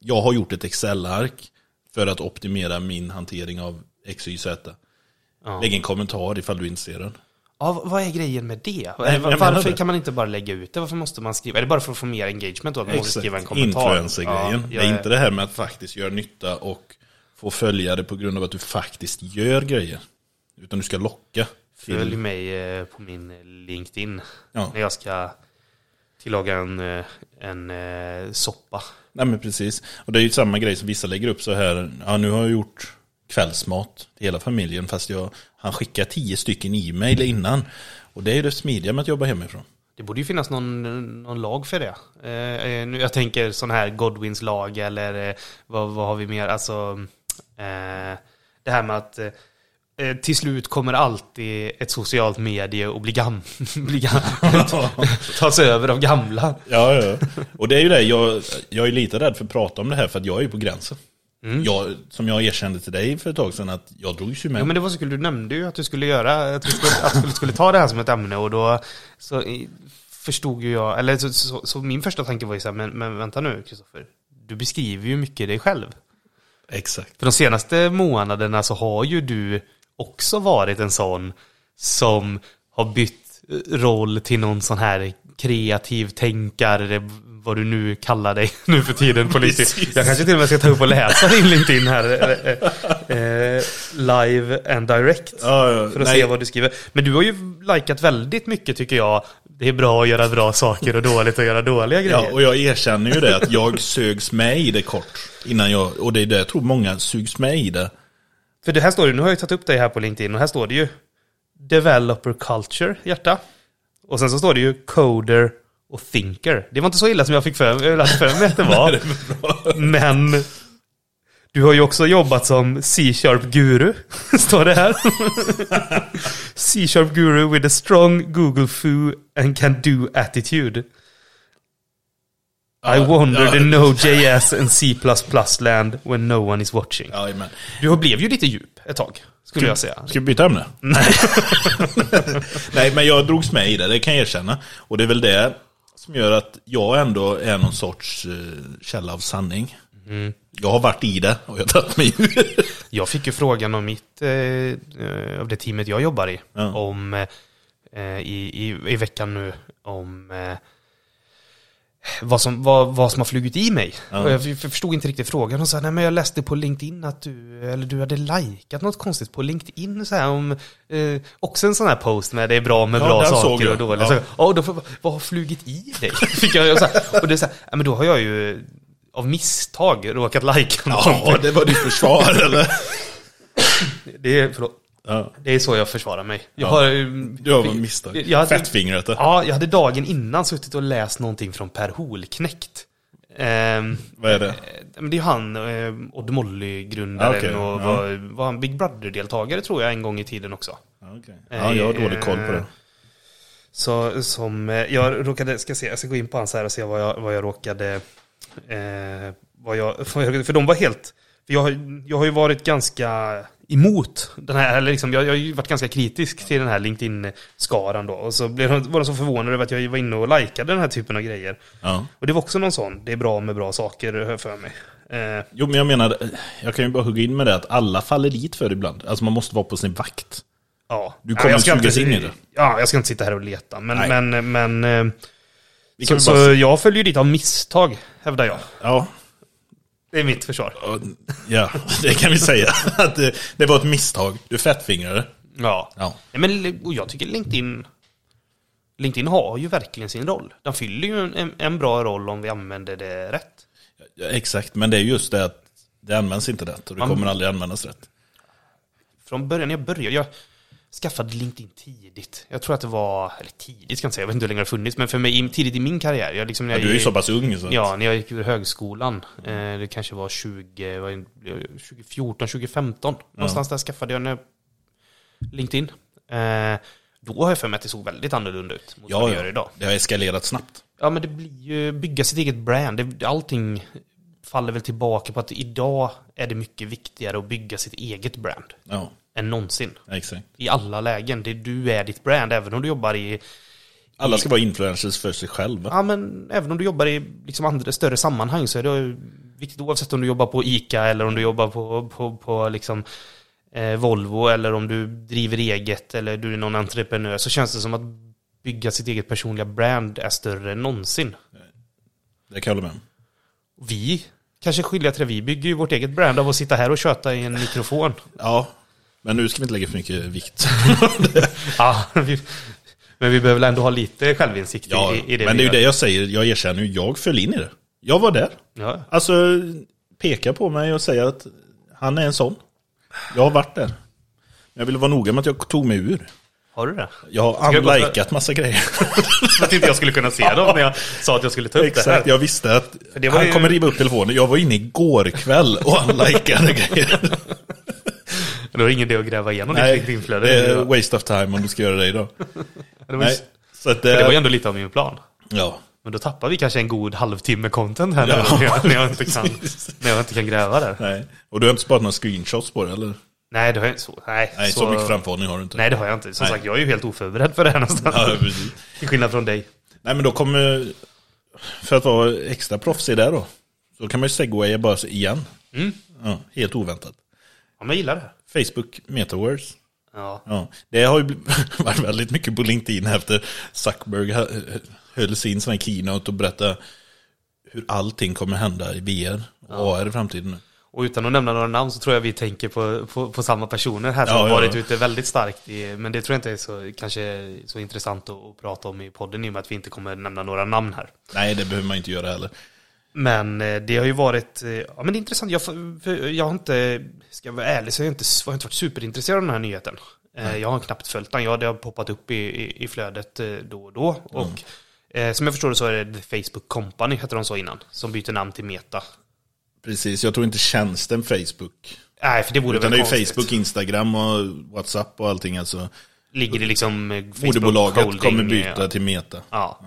jag har gjort ett Excel-ark för att optimera min hantering av X, Y, Z. Ja. Lägg en kommentar ifall du är intresserad. ja, vad är grejen med det? Nej, Varför kan man inte bara lägga ut det? Varför måste man skriva? Är det bara för att få mer engagement då? Att man måste skriva en kommentar? Influencer-grejen. Ja, det är inte det här med att faktiskt göra nytta och få följare på grund av att du faktiskt gör grejer. Utan du ska locka. Följ Till, mig eh, på min LinkedIn. Ja. När jag ska tillaga en, eh, en eh, soppa. Nej men precis. Och det är ju samma grej som vissa lägger upp så här. Ja nu har jag gjort kvällsmat till hela familjen. Fast jag, han skickar tio stycken e-mail innan. Och det är ju det smidiga med att jobba hemifrån. Det borde ju finnas någon, någon lag för det. Eh, eh, jag tänker sån här Godwins lag eller eh, vad, vad har vi mer? Alltså eh, det här med att eh, eh, till slut kommer alltid ett socialt medie och bli gam, [laughs] bli gam [laughs] tas över av gamla. Ja, ja. Och det är ju det, jag, jag är lite rädd för att prata om det här för att jag är ju på gränsen. Jag, som jag erkände till dig för ett tag sedan att jag drogs ju med. Ja men det var så kul, du nämnde ju att du skulle göra, att du skulle, att du skulle, skulle ta det här som ett ämne och då så förstod ju jag, eller så, så, så min första tanke var ju så här, men, men vänta nu Kristoffer, du beskriver ju mycket dig själv. Exakt. För de senaste månaderna så har ju du också varit en sån som har bytt roll till någon sån här kreativ tänkare, vad du nu kallar dig [laughs] nu för tiden [laughs] på LinkedIn. Jag kanske till och med ska ta upp och läsa din LinkedIn här, eh, eh, live and direct. Ja. För att Nej. se vad du skriver. Men du har ju likat väldigt mycket tycker jag. Det är bra att göra bra saker och dåligt att göra dåliga grejer. Ja, och jag erkänner ju det att jag sögs med i det kort. Innan jag, och det är det jag tror många sugs med i det. För det här står det, nu har jag tagit upp dig här på LinkedIn och här står det ju Developer Culture, hjärta. Och sen så står det ju Coder och Thinker. Det var inte så illa som jag fick för, jag för mig att det var. [laughs] Men du har ju också jobbat som C-sharp guru, [laughs] står det här. [laughs] C-sharp guru with a strong Google foo and can do attitude. I Ja, wandered ja. in Node.js and C++ land when no one is watching. Ja. Du blev ju lite djup ett tag, skulle jag säga. Ska vi byta ämne? Nej. [laughs] Nej, men jag drogs med i det, det kan jag erkänna. Och det är väl det som gör att jag ändå är någon sorts eh, källa av sanning. Mm. Jag har varit i det och jag har tagit mig ur. Jag fick ju frågan om mitt, eh, eh, av det teamet jag jobbar i, Ja. om eh, i, i, i veckan nu, om eh, vad, som, vad, vad som har flugit i mig. Ja. Och jag förstod inte riktigt frågan och sa, nej men jag läste på LinkedIn att du, eller du hade likat något konstigt på LinkedIn så här om, eh, också en sån här post med det är bra med Ja, bra saker och dåliga Ja. saker. Ja, då, vad har flugit i dig? [laughs] Fick jag, och, så här, och det är så här, men då har jag ju av misstag råkat lajka Ja, det var ditt försvar [laughs] eller? Det är, förlåt. Ja. Det är så jag försvarar mig. Jag Ja. har, Du har misstag. Jag hade, Fettfingret. Ja, jag hade dagen innan suttit och läst någonting från Per Holknekt. Ehm, Vad är det? eh, det är han, eh, Odd Molly-grundaren Ah, okej, och ja. var, var han Big Brother-deltagare tror jag en gång i tiden också. Ja, okej. ja, jag har dålig koll på det. Så som, eh, jag råkade, ska se, jag ska gå in på hans här och se vad jag, vad jag råkade, eh, vad jag, för de var helt, för jag, har- jag har ju varit ganska emot den här, eller liksom, jag, jag har ju varit ganska kritisk till den här LinkedIn-skaran då. Och så blev de, var de så förvånade över att jag var inne och likade den här typen av grejer. Ja. Och det var också någon sån, det är bra med bra saker, för mig. Eh, Jo, men jag menar, jag kan ju bara hugga in med det att alla faller dit för ibland. Alltså man måste vara på sin vakt. ja. Du kommer ska sugas in i det. Ja, jag ska inte sitta här och leta. Men, Nej. men, men eh, så, så bara... jag följer dit av misstag, hävdar jag. Ja, Det är mitt försvar. ja, det kan vi säga. [laughs] Att det, det var ett misstag. Du fettfingrade. Ja. Ja. Men och jag tycker LinkedIn LinkedIn har ju verkligen sin roll. Den fyller ju en, en bra roll om vi använder det rätt. Ja, exakt, men det är just det att det används inte rätt och det Man- kommer aldrig användas rätt. Från början jag började, jag skaffade LinkedIn tidigt. Jag tror att det var, eller tidigt ska jag inte säga, jag vet inte hur länge det har funnits, men för mig tidigt i min karriär. Jag liksom, när Ja, jag du är ju så pass ung så. Ja, när jag gick ur högskolan. Eh, det kanske var 20, vad är det, 2014, 2015. Någonstans där skaffade jag LinkedIn. Eh, då har jag för mig att det såg väldigt annorlunda ut mot vad ja, det gör ja. idag. Det har eskalerat snabbt. Ja, men det blir ju bygga sitt eget brand. Det, allting faller väl tillbaka på att idag är det mycket viktigare att bygga sitt eget brand Ja, än någonsin. exakt. I alla lägen. Det, du är ditt brand, även om du jobbar i Alla ska vara influencers för sig själva. Ja, men även om du jobbar i liksom andra större sammanhang så är det viktigt oavsett om du jobbar på ICA eller om du jobbar på, på, på liksom, eh, Volvo eller om du driver eget eller du är någon entreprenör så känns det som att bygga sitt eget personliga brand är större än någonsin. Det kan jag hålla med om. Vi kanske skiljer till det. Vi bygger ju vårt eget brand av att sitta här och köta i en mikrofon. Ja, men nu ska vi inte lägga för mycket vikt. [laughs] Ja, vi, Men vi behöver väl ändå ha lite självinsikt Ja, i, i det men det är ju det jag säger, jag erkänner ju, jag föll in i det. Jag var där. Ja. Alltså, peka på mig och säga att han är en sån. Jag har varit där. Men jag ville vara noga med att jag tog mig ur. Har du det? Jag har unlikat massa grejer. För att inte jag skulle kunna se dem när jag sa att jag skulle ta upp det Exakt, här. jag visste att det han ju- kommer riva upp telefonen. Jag var inne igår kväll och unlikade grejer. Det var ingen idé att gräva igenom Nej, ditt inflöde. det är waste of time om du ska göra det idag. [laughs] det, var, Nej, så att, det var ju eh, ändå lite av min plan. ja. Men då tappar vi kanske en god halvtimme content här Ja, nu när, jag, när, jag inte kan, [laughs] när jag inte kan gräva där. Nej. Och du har inte sparat några screenshots på det eller? Nej, det har jag inte. Så, nej, Nej, så, mycket framförhållning har du inte. Nej, det har jag inte. Som Nej. sagt, jag är ju helt oförberedd för det här någonstans. Ja, precis. [laughs] Till skillnad från dig. Nej, men då kommer, för att vara extra proffsig där då, så kan man ju segwaya bara igen. Mm. Ja, helt oväntat. Ja, men jag gillar det. Facebook Metaverse. Ja. Ja, det har ju [laughs] varit väldigt mycket på LinkedIn efter Zuckerberg hö- höll sin sån här keynote och berättade hur allting kommer hända i VR och AR i framtiden. Och utan att nämna några namn så tror jag vi tänker på, på, på samma personer här som Ja, har ja, varit ja. ute väldigt starkt. I, men det tror jag inte är så, kanske så intressant att, att prata om i podden i och med att vi inte kommer nämna några namn här. Nej, det behöver man inte göra heller. Men eh, det har ju varit, eh, ja men intressant. Jag, jag har inte, ska jag vara ärlig så har jag inte, har inte varit superintresserad av den här nyheten. Eh, Jag har knappt följt den. Ja, det har poppat upp i, i, i flödet då och då. Och eh, som jag förstår det så är det Facebook Company, hette de så innan, som byter namn till Meta. Precis, jag tror inte tjänsten Facebook. Nej, för det vore Utan väl det är ju. Facebook, Instagram och WhatsApp och allting. Alltså, Ligger det liksom Facebook moderbolaget kommer byta till Meta. Ja.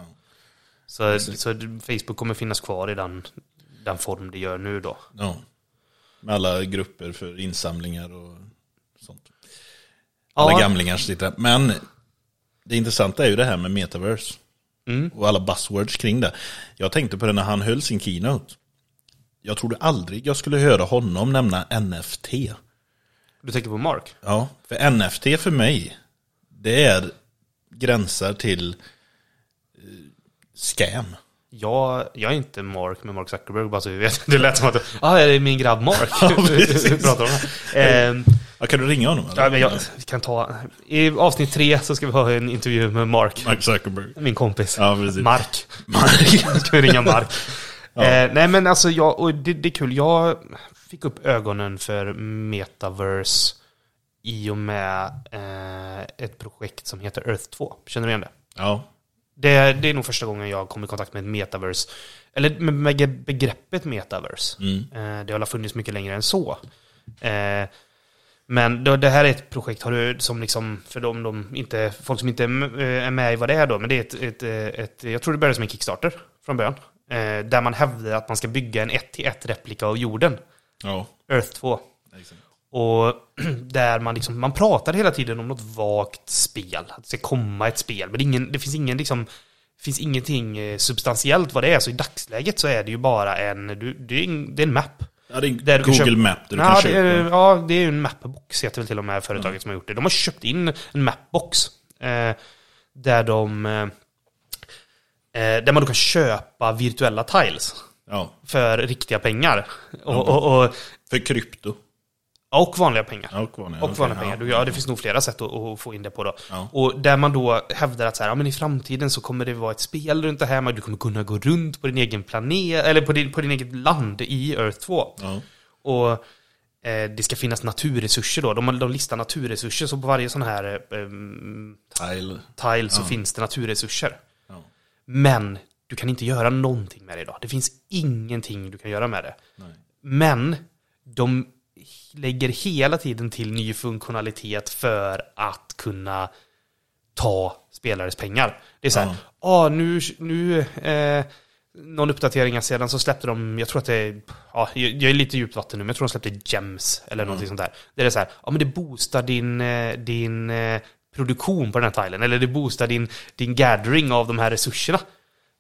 Så, så Facebook kommer finnas kvar i den, den form det gör nu då. Ja. Med alla grupper för insamlingar och sånt. Alla gamlingar som sitter. Men det intressanta är ju det här med metaverse. Mm. Och alla buzzwords kring det. Jag tänkte på det när han höll sin keynote. Jag trodde aldrig jag skulle höra honom nämna NFT. Du tänker på Mark? Ja, för NFT för mig, det är gränser till scam. Jag, jag är inte Mark med Mark Zuckerberg, bara så vi vet. Det lät som att, [laughs] ah, är det min grabb Mark? [laughs] precis. pratar om det. Ehm, Ja, kan du ringa honom? Eller? ja, men jag vi kan ta, I avsnitt tre så ska vi ha en intervju med Mark, Mark Zuckerberg. min kompis. Ja, precis. Mark. [laughs] Mark. ska vi ringa Mark. Eh, nej men alltså, jag, och det, det är kul. Jag fick upp ögonen för metaverse i och med eh, ett projekt som heter Earth 2. Känner du igen det? Ja, Det, det är nog första gången jag kom i kontakt med ett metaverse. Eller med, begreppet metaverse. Mm. Eh, det har funnits mycket längre än så. Eh, men det här är ett projekt har du, som liksom, för de, de inte, folk som inte är eh, är med i vad det är då, men det är ett, ett, ett jag tror det började som en Kickstarter från början. Där man hävdar att man ska bygga en 1 till 1 replika av jorden. ja. Earth 2. exakt. Och [clears throat] där man liksom, man pratar hela tiden om något vagt spel. Att det ska komma ett spel. Men det, ingen, det finns ingen liksom, det finns ingenting eh, substantiellt vad det är. Så i dagsläget så är det ju bara en, du, det, är en det är en map. Ja, det är Där kan Google köpa- Map där du ja, kan det köpa. är, ja, det är ju en mapbox heter väl till och med företaget som har gjort det. De har köpt in en mapbox. Eh, där de... Eh, eh, där man då kan köpa virtuella tiles. Ja, För riktiga pengar. Och, och, och, för krypto. Och vanliga pengar. Ja, och vanliga, Och vanliga ja. pengar. Ja, det finns nog flera sätt att, att få in det på då. Ja. Och där man då hävdar att så här, ja, men i framtiden så kommer det vara ett spel runt det här, men du kommer kunna gå runt på din egen planet, eller på din, på din eget land i Earth 2. Ja. Och eh, det ska finnas naturresurser då. De, de listar naturresurser, så på varje sån här eh, Tile. tile så Ja. finns det naturresurser. Ja. Men du kan inte göra någonting med det idag. Det finns ingenting du kan göra med det. Nej. Men de lägger hela tiden till ny funktionalitet för att kunna ta spelares pengar. Det är så här, Ja. ah, nu, nu eh, någon uppdatering sedan så släppte de, jag tror att det är, ja, jag är lite djupt vatten nu, men jag tror de släppte Gems eller någonting sånt där. Det är så här, ja men det boostar din, eh, din eh, produktion på den här tilen, eller det boostar din, din gathering av de här resurserna.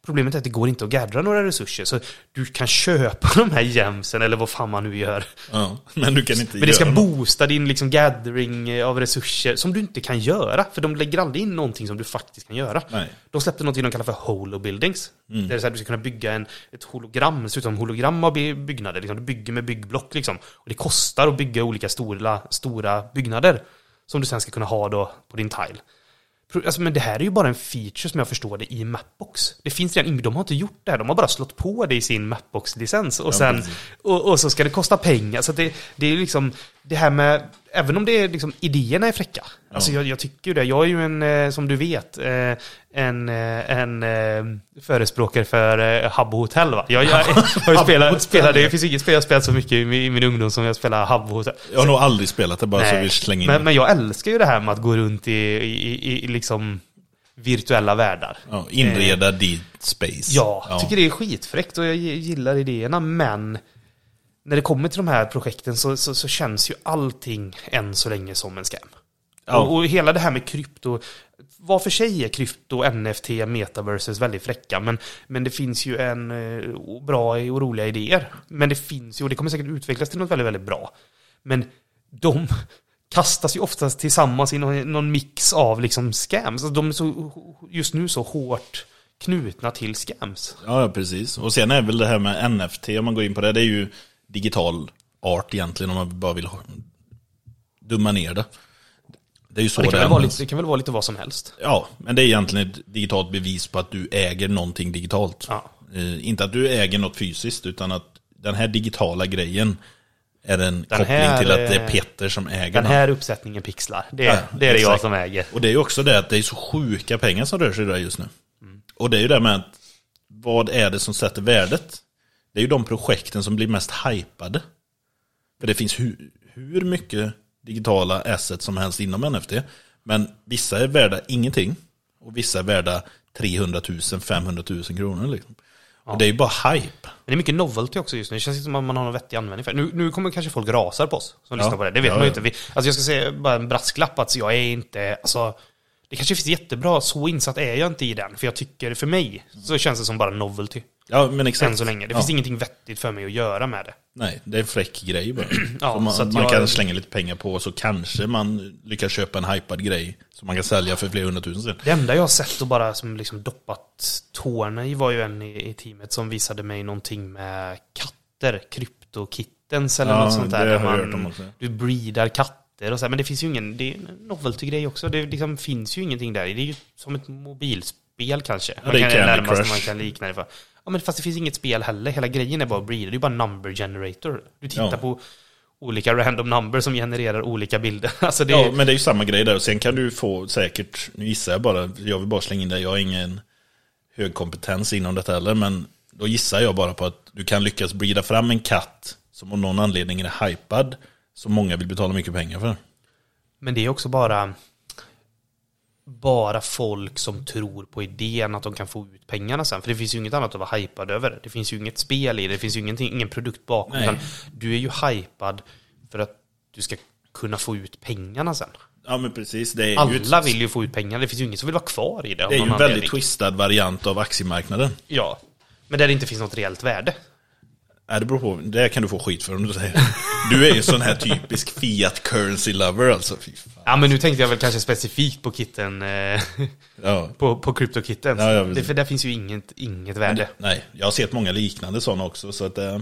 Problemet är att det går inte att gaddra några resurser, så du kan köpa de här gemsen eller vad fan man nu gör. Ja, men du kan inte Men det ska något. boosta din liksom gathering eh, av resurser som du inte kan göra. För de lägger aldrig in någonting som du faktiskt kan göra. Nej. De släppte någonting de kallar för holo buildings. Mm. Där det är så här, du ska kunna bygga en, ett hologram, det ser ut som hologram av by- byggnader. Liksom. Du bygger med byggblock liksom. Och det kostar att bygga olika stora, stora byggnader. Som du sen ska kunna ha då på din tile. Alltså, men det här är ju bara en feature som jag förstår det i Mapbox. Det finns redan inbyggt, de har inte gjort det här, de har bara slått på det i sin Mapbox-licens. Och, sen, och, och så ska det kosta pengar. Så det, det är liksom, det här med, även om det är liksom, idéerna är fräcka. Alltså jag, jag tycker ju det, jag är ju en, eh, som du vet, eh, en, eh, en eh, förespråkare för eh, Habbo Hotel va? Jag, jag, jag spelat, spelat, det finns inget spel jag spelat så mycket i min, ungdom som jag spelar Habbo Hotel. Jag har nog aldrig spelat det, bara så Nej, vi slänger in men, men jag älskar ju det här med att gå runt i, i, i, liksom virtuella världar. Ja, inreda ditt space. Ja, jag tycker det är skitfräckt och jag gillar idéerna, men när det kommer till de här projekten så, så, så känns ju allting än så länge som en scam. Ja. Och, och hela det här med krypto, vad för sig är krypto, NFT, metaverses väldigt fräcka, men, men det finns ju en eh, bra och roliga idéer. Men det finns ju, och det kommer säkert utvecklas till något väldigt, väldigt bra. Men de [laughs] kastas ju oftast tillsammans i någon, någon mix av liksom scams. Alltså de är så, just nu så hårt knutna till scams. Ja, precis. Och sen är väl det här med NFT, om man går in på det, det är ju digital art egentligen, om man bara vill ha, dumma ner det. Det är ju så Det kan, det väl vara används. lite, det kan väl vara lite vad som helst. Ja, men det är egentligen ett digitalt bevis på att du äger någonting digitalt. Ja. Eh, inte att du äger något fysiskt, utan att den här digitala grejen är en koppling här, till att det är eh, Peter som äger Den den. här uppsättningen pixlar, det, Ja, det är det jag som äger. Och det är ju också det att det är så sjuka pengar som rör sig där just nu. Och det är ju det med att vad är det som sätter värdet? Det är ju de projekten som blir mest hypade. För det finns hur, hur mycket digitala assets som helst inom NFT. Men vissa är värda ingenting. Och vissa är värda 300 000, 500 000 kronor. Liksom. Och det är ju bara hype. Men det är mycket novelty också just nu. Det känns inte som att man har någon vettig användning för det. Nu, nu kommer kanske folk rasar på oss som Ja. lyssnar på det. Det vet Ja, man ju ja. inte. Vi, alltså jag ska säga bara en brasklapp att jag är inte, alltså det kanske finns jättebra, så insatt är jag inte i den. För jag tycker, för mig, så känns det som bara novelty. Ja, men exakt. Än så länge. Det ja. finns ingenting vettigt för mig att göra med det. Nej, det är en fräck grej bara. [clears throat] Ja, man, man jag- kan slänga lite pengar på så kanske man lyckas köpa en hypad grej som man kan sälja för flera hundratusen sen. Det enda jag har sett och bara som liksom doppat tårna i var ju en i, i teamet som visade mig någonting med katter, kryptokittens eller Ja, något sånt där. det har jag man, hört om. Du breedar katter och så här, men det finns ju ingen, det är en novelty-grej också. Det liksom finns ju ingenting där. Det är ju som ett mobilspel kanske. Man det är Candy Crush. man kan likna det för. Ja men fast det finns inget spel heller. Hela grejen är bara att breeda. Det är bara number generator. Du tittar Ja. på olika random number som genererar olika bilder. [laughs] Alltså det är, Ja, men det är ju samma grej där. Och sen kan du få säkert, nu gissar jag bara, jag vill bara slänga in det, jag har ingen hög kompetens inom detta heller, men då gissar jag bara på att du kan lyckas breeda fram en katt som av någon anledning är hypad, som många vill betala mycket pengar för. Men det är också bara bara folk som tror på idén att de kan få ut pengarna sen. För det finns ju inget annat att vara hypad över. Det finns ju inget spel i det, det finns ju ingen produkt bakom. Nej. Utan du är ju hypad för att du ska kunna få ut pengarna sen. Ja men precis, det är ju, Alla ett, vill ju få ut pengar, det finns ju ingen som vill vara kvar i det. det är ju en väldigt twistad variant av aktiemarknaden. Ja. Men där det inte finns något reellt värde. Nej, det beror på. Det kan du få skit för om du säger. Du är ju sån här typisk fiat currency lover alltså. Ja men nu tänkte jag väl kanske specifikt på kitten, eh, Ja. på, på CryptoKitten. Ja, ja, det, för där finns ju inget, inget värde. Nej, jag har sett många liknande sådana också. Så att, eh,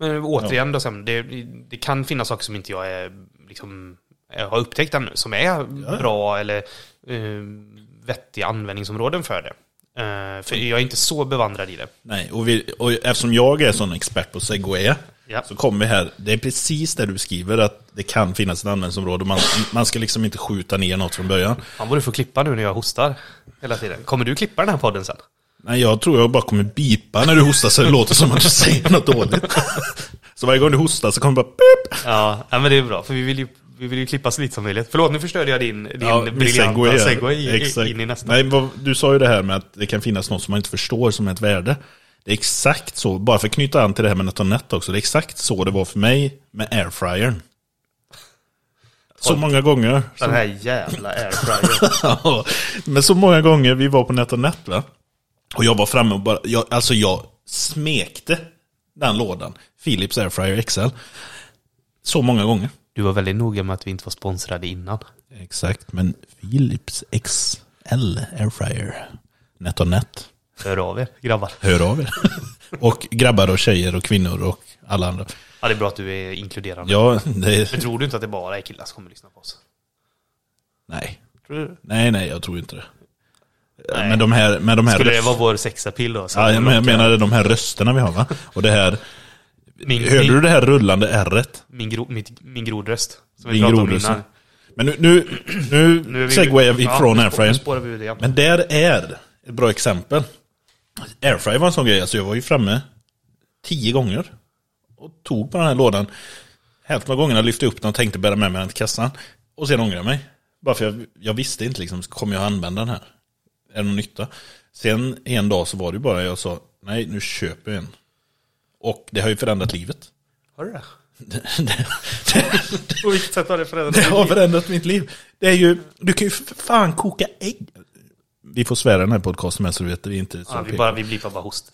Men återigen då, sen, det, det kan finnas saker som inte jag är, liksom, har upptäckt ännu, som är bra eller eh, vettiga användningsområden för det. Eh, för jag är inte så bevandrad i det. nej, och, vi, och eftersom jag är sån expert på segway Ja. så kommer vi här. Det är precis det du skriver att det kan finnas ett användningsområde. Man, man ska liksom inte skjuta ner något från början. Han borde få klippa nu när jag hostar hela tiden. Kommer du klippa den här podden sen? Nej, jag tror jag bara kommer bipa när du hostar så det låter som att du säger något dåligt. [laughs] Så varje gång du hostar så kommer det bara pip. Ja, ja men det är bra, för vi vill ju, vi vill ju klippa så lite som möjligt. Förlåt, nu förstörde jag din, din Ja, briljanta segway, in i nästa. Nej, vad, du sa ju det här med att det kan finnas något som man inte förstår som är ett värde. Det är exakt så, bara för att knyta an till det här med NetOnNet också, det är exakt så det var för mig med airfryern. Så många gånger. Den här jävla airfryern. [laughs] Ja, Men så många gånger vi var på NetOnNet va. Och jag var framme och bara, jag, alltså jag smekte den lådan. Philips Airfryer XL. Så många gånger. Du var väldigt noga med att vi inte var sponsrade innan. Exakt, men Philips XL Airfryer. NetOnNet. Hör av er, grabbar. Hör av er. och grabbar och tjejer och kvinnor och alla andra. Ja, det är bra att du är inkluderande. Ja, det. Men tror du inte att det bara är killar som kommer lyssna på oss? Nej. Tror du? Nej, nej, jag tror inte det. Nej. Men de här, med de här Skulle det vara vår sexapil då? Ja, jag men- menar de här rösterna vi har va? Och det här, min, hörde min, du det här rullande ärret? min, gro, mitt, min grodröst. Som vi pratade om innan. Men nu, nu, nu, Nu vi- segwayar vi ja, från nu spå- airfryern. Vi. Men där är ett bra exempel. Airfryer var en sån grej, alltså jag var ju framme tio gånger. Och tog på den här lådan. Hälften av gångerna lyfte jag upp den och tänkte bära med mig den till kassan. Och sen ångrade jag mig. Bara för jag, jag visste inte liksom, kommer jag använda den här? Är det någon nytta? Sen en dag så var det bara jag sa, nej nu köper jag en. Och det har ju förändrat livet. Har du det? [laughs] På vilket sätt har det förändrat det har förändrat mitt liv. Det är ju, du kan ju för fan koka ägg. Vi får svära den här podcasten med så du vet, vi inte Ja, vi, bara, vi blipar bara host.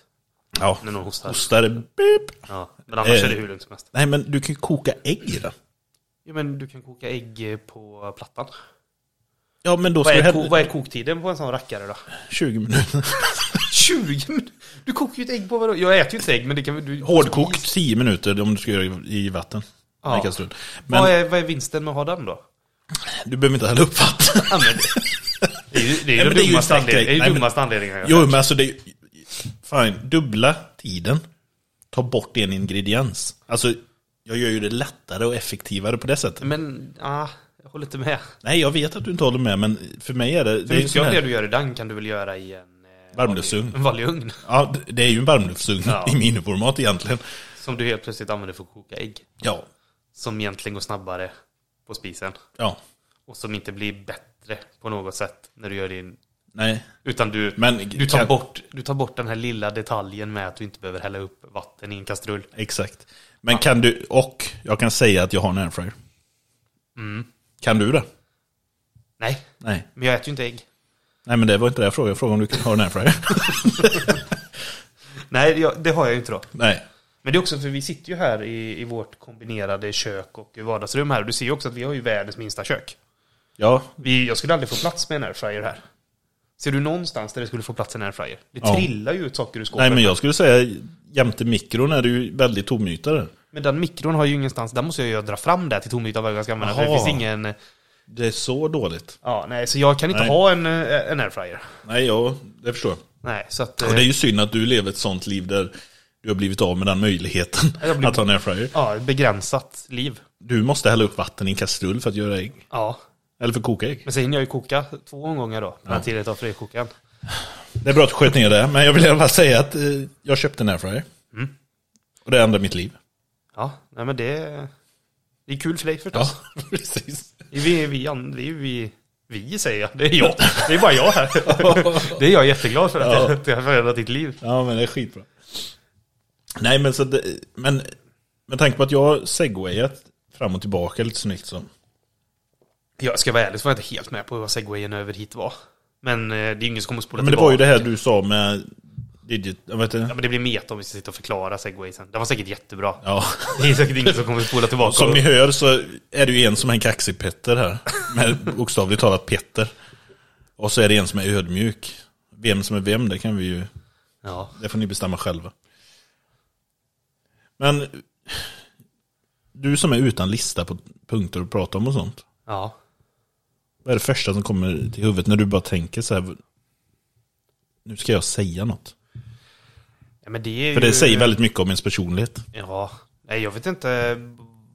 Ja, När någon hostar. hostar, beep. Ja, men annars Eh. är det hur lugnt som helst. Nej men du kan ju koka ägg i den. Ja, men du kan koka ägg eh, på plattan. Ja men då ska Vad du är, ko, hälla vad är koktiden på en sån rackare då? 20 minuter. 20 minuter? Du kokar ju ett ägg på vadå? Jag äter ju inte ägg men det kan du... Hårdkokt 10 minuter om du ska göra i i vatten. Ja. Men Vad, är, vad är vinsten med att ha den då? du behöver inte hälla upp vatten. Ja, men det är ju det är ju dummaste en anledningen. Det är ju Nej, men- dummaste anledningen. jag Jo men alltså det är Fine, dubbla tiden. Ta bort en ingrediens. Alltså jag gör ju det lättare och effektivare på det sättet. Men, ja, jag håller inte med. Nej jag vet att du inte håller med men för mig är det... För det mycket av det du gör i den kan du väl göra i en... Varmluftsugn. En vanlig ugn. ja, det är ju en varmluftsugn Ja. i miniformat egentligen. Som du helt plötsligt använder för att koka ägg. Ja. Som egentligen går snabbare på spisen. Ja. Och som inte blir bättre på något sätt när du gör din... Nej. Utan du, Men du, tar kan- bort, du tar bort den här lilla detaljen med att du inte behöver hälla upp vatten i en kastrull. Exakt. Men kan du, och jag kan säga att jag har en airfryer. Mm. Kan du det? Nej, Nej. men jag äter ju inte ägg. Nej men det var inte det jag frågade. Jag frågade om du har en airfryer. Nej, jag, det har jag ju inte då. Nej. Men det är också för vi sitter ju här i, i vårt kombinerade kök och vardagsrum här. Du ser ju också att vi har ju världens minsta kök. Ja, Vi, jag skulle aldrig få plats med en airfryer här. Ser du någonstans där det skulle få plats en airfryer? Det Ja. trillar ju ut saker ur skåpet. nej men jag skulle säga jämte mikron är det ju väldigt tomyta där. Men den mikron har ju ingenstans, där måste jag ju dra fram det till tomytan varje gång jag ska använda. För det finns ingen... Det är så dåligt. Ja, nej, så jag kan inte Nej. ha en, eh, en airfryer. Nej, ja, det förstår jag. Nej, så att... Och eh, det är ju synd att du lever ett sånt liv där du har blivit av med den möjligheten Jag blir- att ha en airfryer. Ja, ett begränsat liv. Du måste hälla upp vatten i en kastrull för att göra ägg. Ja. Eller för att koka ägg. Men sen hinner jag ju koka två omgångar då. När tiden tar för. Det är bra att du sköt ner det, men jag vill fall säga att eh, jag köpte en airfryer. Mm. Och det ändrade mitt liv. Ja, nej men det... Det är kul för dig förstås. Ja, [laughs] precis. Vi, vi, an- vi, vi, vi säger jag. Det är jag. Det är bara jag här. [laughs] Det är jag jätteglad för att Ja. det har förändrat ditt liv. Ja, men det är skitbra. Nej, men så det, men med tanke på att jag har segwayat fram och tillbaka lite snyggt så. Jag ska vara ärlig så var jag inte helt med på vad segwayen över hit var. Men eh, det är ingen som kommer att spola Men det tillbaka. var ju det här du sa med digit, jag vet Ja inte. men det blir meta om vi ska sitta och förklara segwaysen. Den var säkert jättebra. Ja. Det är säkert ingen som kommer att spola tillbaka. Som ni hör så är det ju en som är en kaxig Petter här. Med bokstavligt talat Petter. Och så är det en som är ödmjuk. Vem som är vem, det kan vi ju, Ja. det får ni bestämma själva. Men du som är utan lista på punkter att prata om och sånt. Ja. Vad är det första som kommer till huvudet när du bara tänker så här? Nu ska jag säga något. Ja men det är För ju... det säger väldigt mycket om ens personlighet. Ja. Nej jag vet inte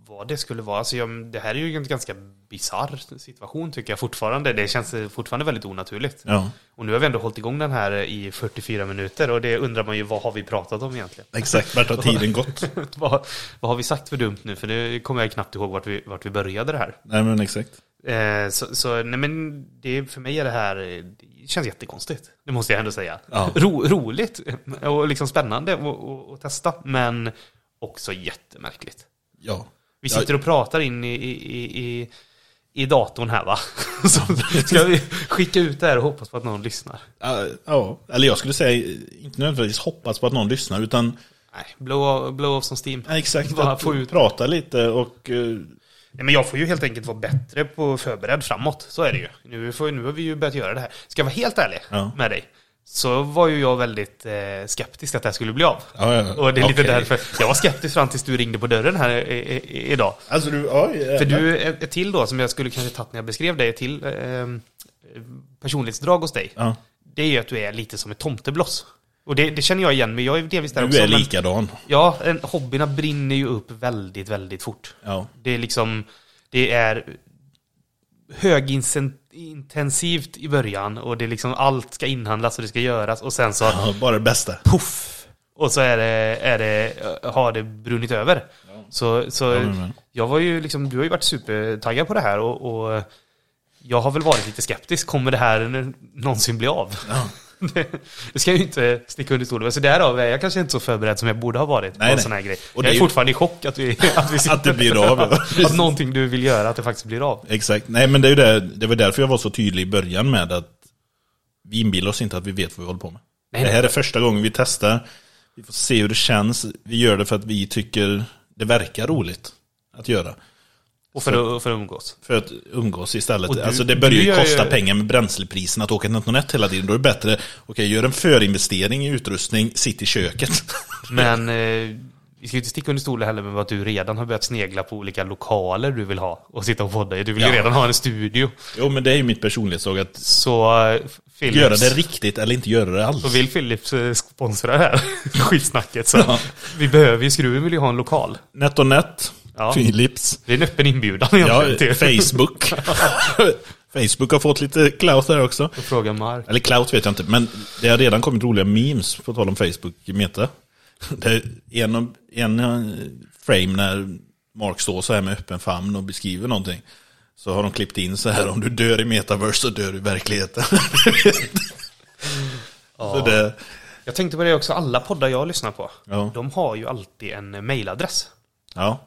vad det skulle vara. Alltså, jag, det här är ju en ganska bizarr situation tycker jag fortfarande. Det känns fortfarande väldigt onaturligt. Ja, Och nu har vi ändå hållit igång den här i 44 minuter och det undrar man ju vad har vi pratat om egentligen? exakt. Vart har tiden [laughs] gått? [laughs] vad, vad har vi sagt för dumt nu? För det kommer jag knappt ihåg vart vi, vart vi började det här. Nej men exakt. Eh, så, så nej men det, för mig är det här, eh, det känns jättekonstigt. Det måste jag ändå säga. Ja. Ro, roligt och liksom spännande att testa, men också jättemärkligt. Ja. Vi sitter och pratar in i, i, i, i, i datorn här va? [laughs] Så ska vi skicka ut det här och hoppas på att någon lyssnar. Ja, Ja, eller jag skulle säga, inte nödvändigtvis hoppas på att någon lyssnar, utan Nej, blow, blow off som Steam. ja, exakt Bara att få ut- prata lite och eh, Nej, men jag får ju helt enkelt vara bättre på förberedd framåt. Så är det ju. Nu, får, nu har vi ju börjat göra det här. Ska jag vara helt ärlig Ja. med dig? Så var ju jag väldigt eh, skeptisk att det här skulle bli av. Ja, ja. Och det är lite därför. Jag var skeptisk fram tills du ringde på dörren här i, i, idag. Alltså du, ja, För du, ett ett till då som jag skulle kanske tagit när jag beskrev dig, till eh, personlighetsdrag hos dig. Det är ju att du är lite som ett tomtebloss. Och det, det känner jag igen, men jag är delvis där också. Du är men- likadan. Ja, en, hobbyerna brinner ju upp väldigt, väldigt fort. Ja. Det är liksom, det är högintensivt i början och det är liksom allt ska inhandlas och det ska göras och sen så ja, bara det bästa. puff! Och så är det, är det, har det brunnit över. Så, så men, men. jag var ju liksom, du har ju varit supertaggad på det här och, och jag har väl varit lite skeptisk. Kommer det här någonsin bli av? Det, [laughs] det ska jag ju inte sticka under stolen. Så därav är jag kanske inte så förberedd som jag borde ha varit på Nej, en nej. sån här grej. Och jag det är ju- fortfarande i chock att vi, [laughs] att vi sitter Att det blir av. ja. [laughs] att någonting du vill göra, att det faktiskt blir av. Exakt. Nej men det är ju det, det var därför jag var så tydlig i början med att vi inbillar oss inte att vi vet vad vi håller på med. Nej, det här är första gången vi testar. Vi får se hur det känns. Vi gör det för att vi tycker det verkar roligt att göra. Och för, att, för att umgås. För att umgås istället. Du- alltså det börjar ju kosta ju- pengar med bränslepriserna att åka till något hela tiden. Då är det bättre, okej gör en förinvestering i utrustning, sitt i köket. [laughs] Men eh, vi ska ju inte sticka under stolen heller med att du redan har börjat snegla på olika lokaler du vill ha och sitta och podda i. Du vill ju Ja. redan ha en studio. jo men det är ju mitt personlighetsdrag att Så eh, Philips, göra det riktigt eller inte göra det alls. så vill Philips eh, sponsra det här [laughs] skitsnacket. Så Ja. vi behöver ju, Skruven vill ju ha en lokal. NetOnNet, Ja. Philips. Det är en öppen inbjudan Ja, egentligen Facebook. [laughs] Facebook har fått lite clout där också. att fråga Mark. Eller clout vet jag inte, men det har redan kommit roliga memes på tal om Facebook Meta. Det är en, en eh, frame när Mark står så här med öppen famn och beskriver någonting. Så har de klippt in så här, om du dör i metaverse så dör du i verkligheten. [laughs] så det, Jag tänkte på det också, alla poddar jag lyssnar på, Ja. de har ju alltid en mailadress. ja.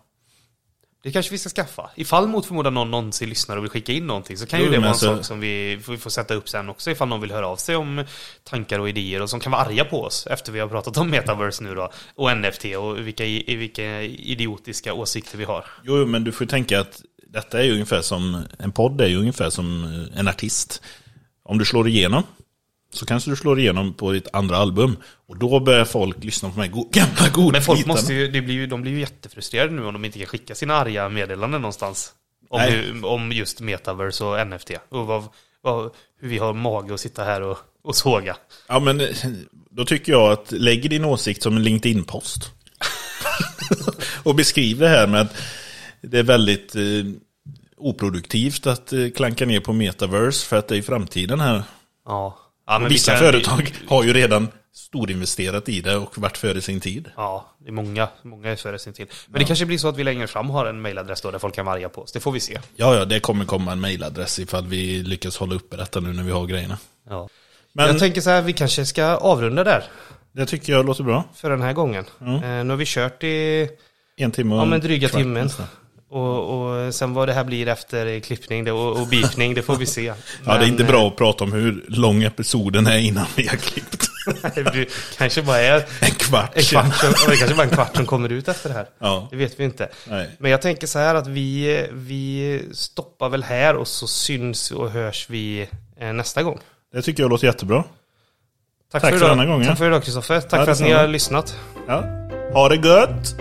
Det kanske vi ska skaffa. Ifall mot förmodan någon någonsin lyssnar och vill skicka in någonting så kan Jo, ju det vara en så- sak som vi får, vi får sätta upp sen också ifall någon vill höra av sig om tankar och idéer och som kan vara arga på oss efter vi har pratat om metaverse nu då och NFT och vilka, vilka idiotiska åsikter vi har. Jo, men du får tänka att detta är ju ungefär som, en podd är ju ungefär som en artist. Om du slår igenom, så kanske du slår igenom på ditt andra album. Och då börjar folk lyssna på go- gamla goda Men folk måste ju, det blir ju, de blir ju jättefrustrerade nu om de inte kan skicka sina arga meddelanden någonstans. Om, hur, om just metaverse och NFT. Och vad, vad, hur vi har mage att sitta här och, och såga. Ja, men eh, då tycker jag att lägg din åsikt som en LinkedIn-post. [laughs] och beskriv det här med att det är väldigt eh, oproduktivt att eh, klanka ner på metaverse för att det är i framtiden här. Ja. Ja Vissa vi kan- företag har ju redan storinvesterat i det och varit före sin tid. Ja, det är många, många är före sin tid. Men det kanske blir så att vi längre fram har en mailadress då där folk kan vara arga på oss. Det får vi se. Ja, ja, det kommer komma en mailadress ifall vi lyckas hålla uppe detta nu när vi har grejerna. Ja. Men Jag tänker så här, vi kanske ska avrunda där det tycker jag låter bra. för den här gången. Eh, nu har vi kört i En timme och ja, en men dryga timmen. nästan. Och, och sen vad det här blir efter klippning och, och beepning, det får vi se. [laughs] Ja, det är inte bra att prata om hur lång episoden är innan vi har klippt. [laughs] det kanske bara är En kvart. en kvart, som, det kanske bara en kvart som kommer ut efter det här. Ja. Det vet vi inte. Nej. Men jag tänker så här att vi, vi stoppar väl här och så syns och hörs vi eh, nästa gång. Det tycker jag låter jättebra. Tack, Tack för, för denna gången. Tack för idag Kristoffer. Tack Ja, för att ni har lyssnat. Ja. Ha det gött!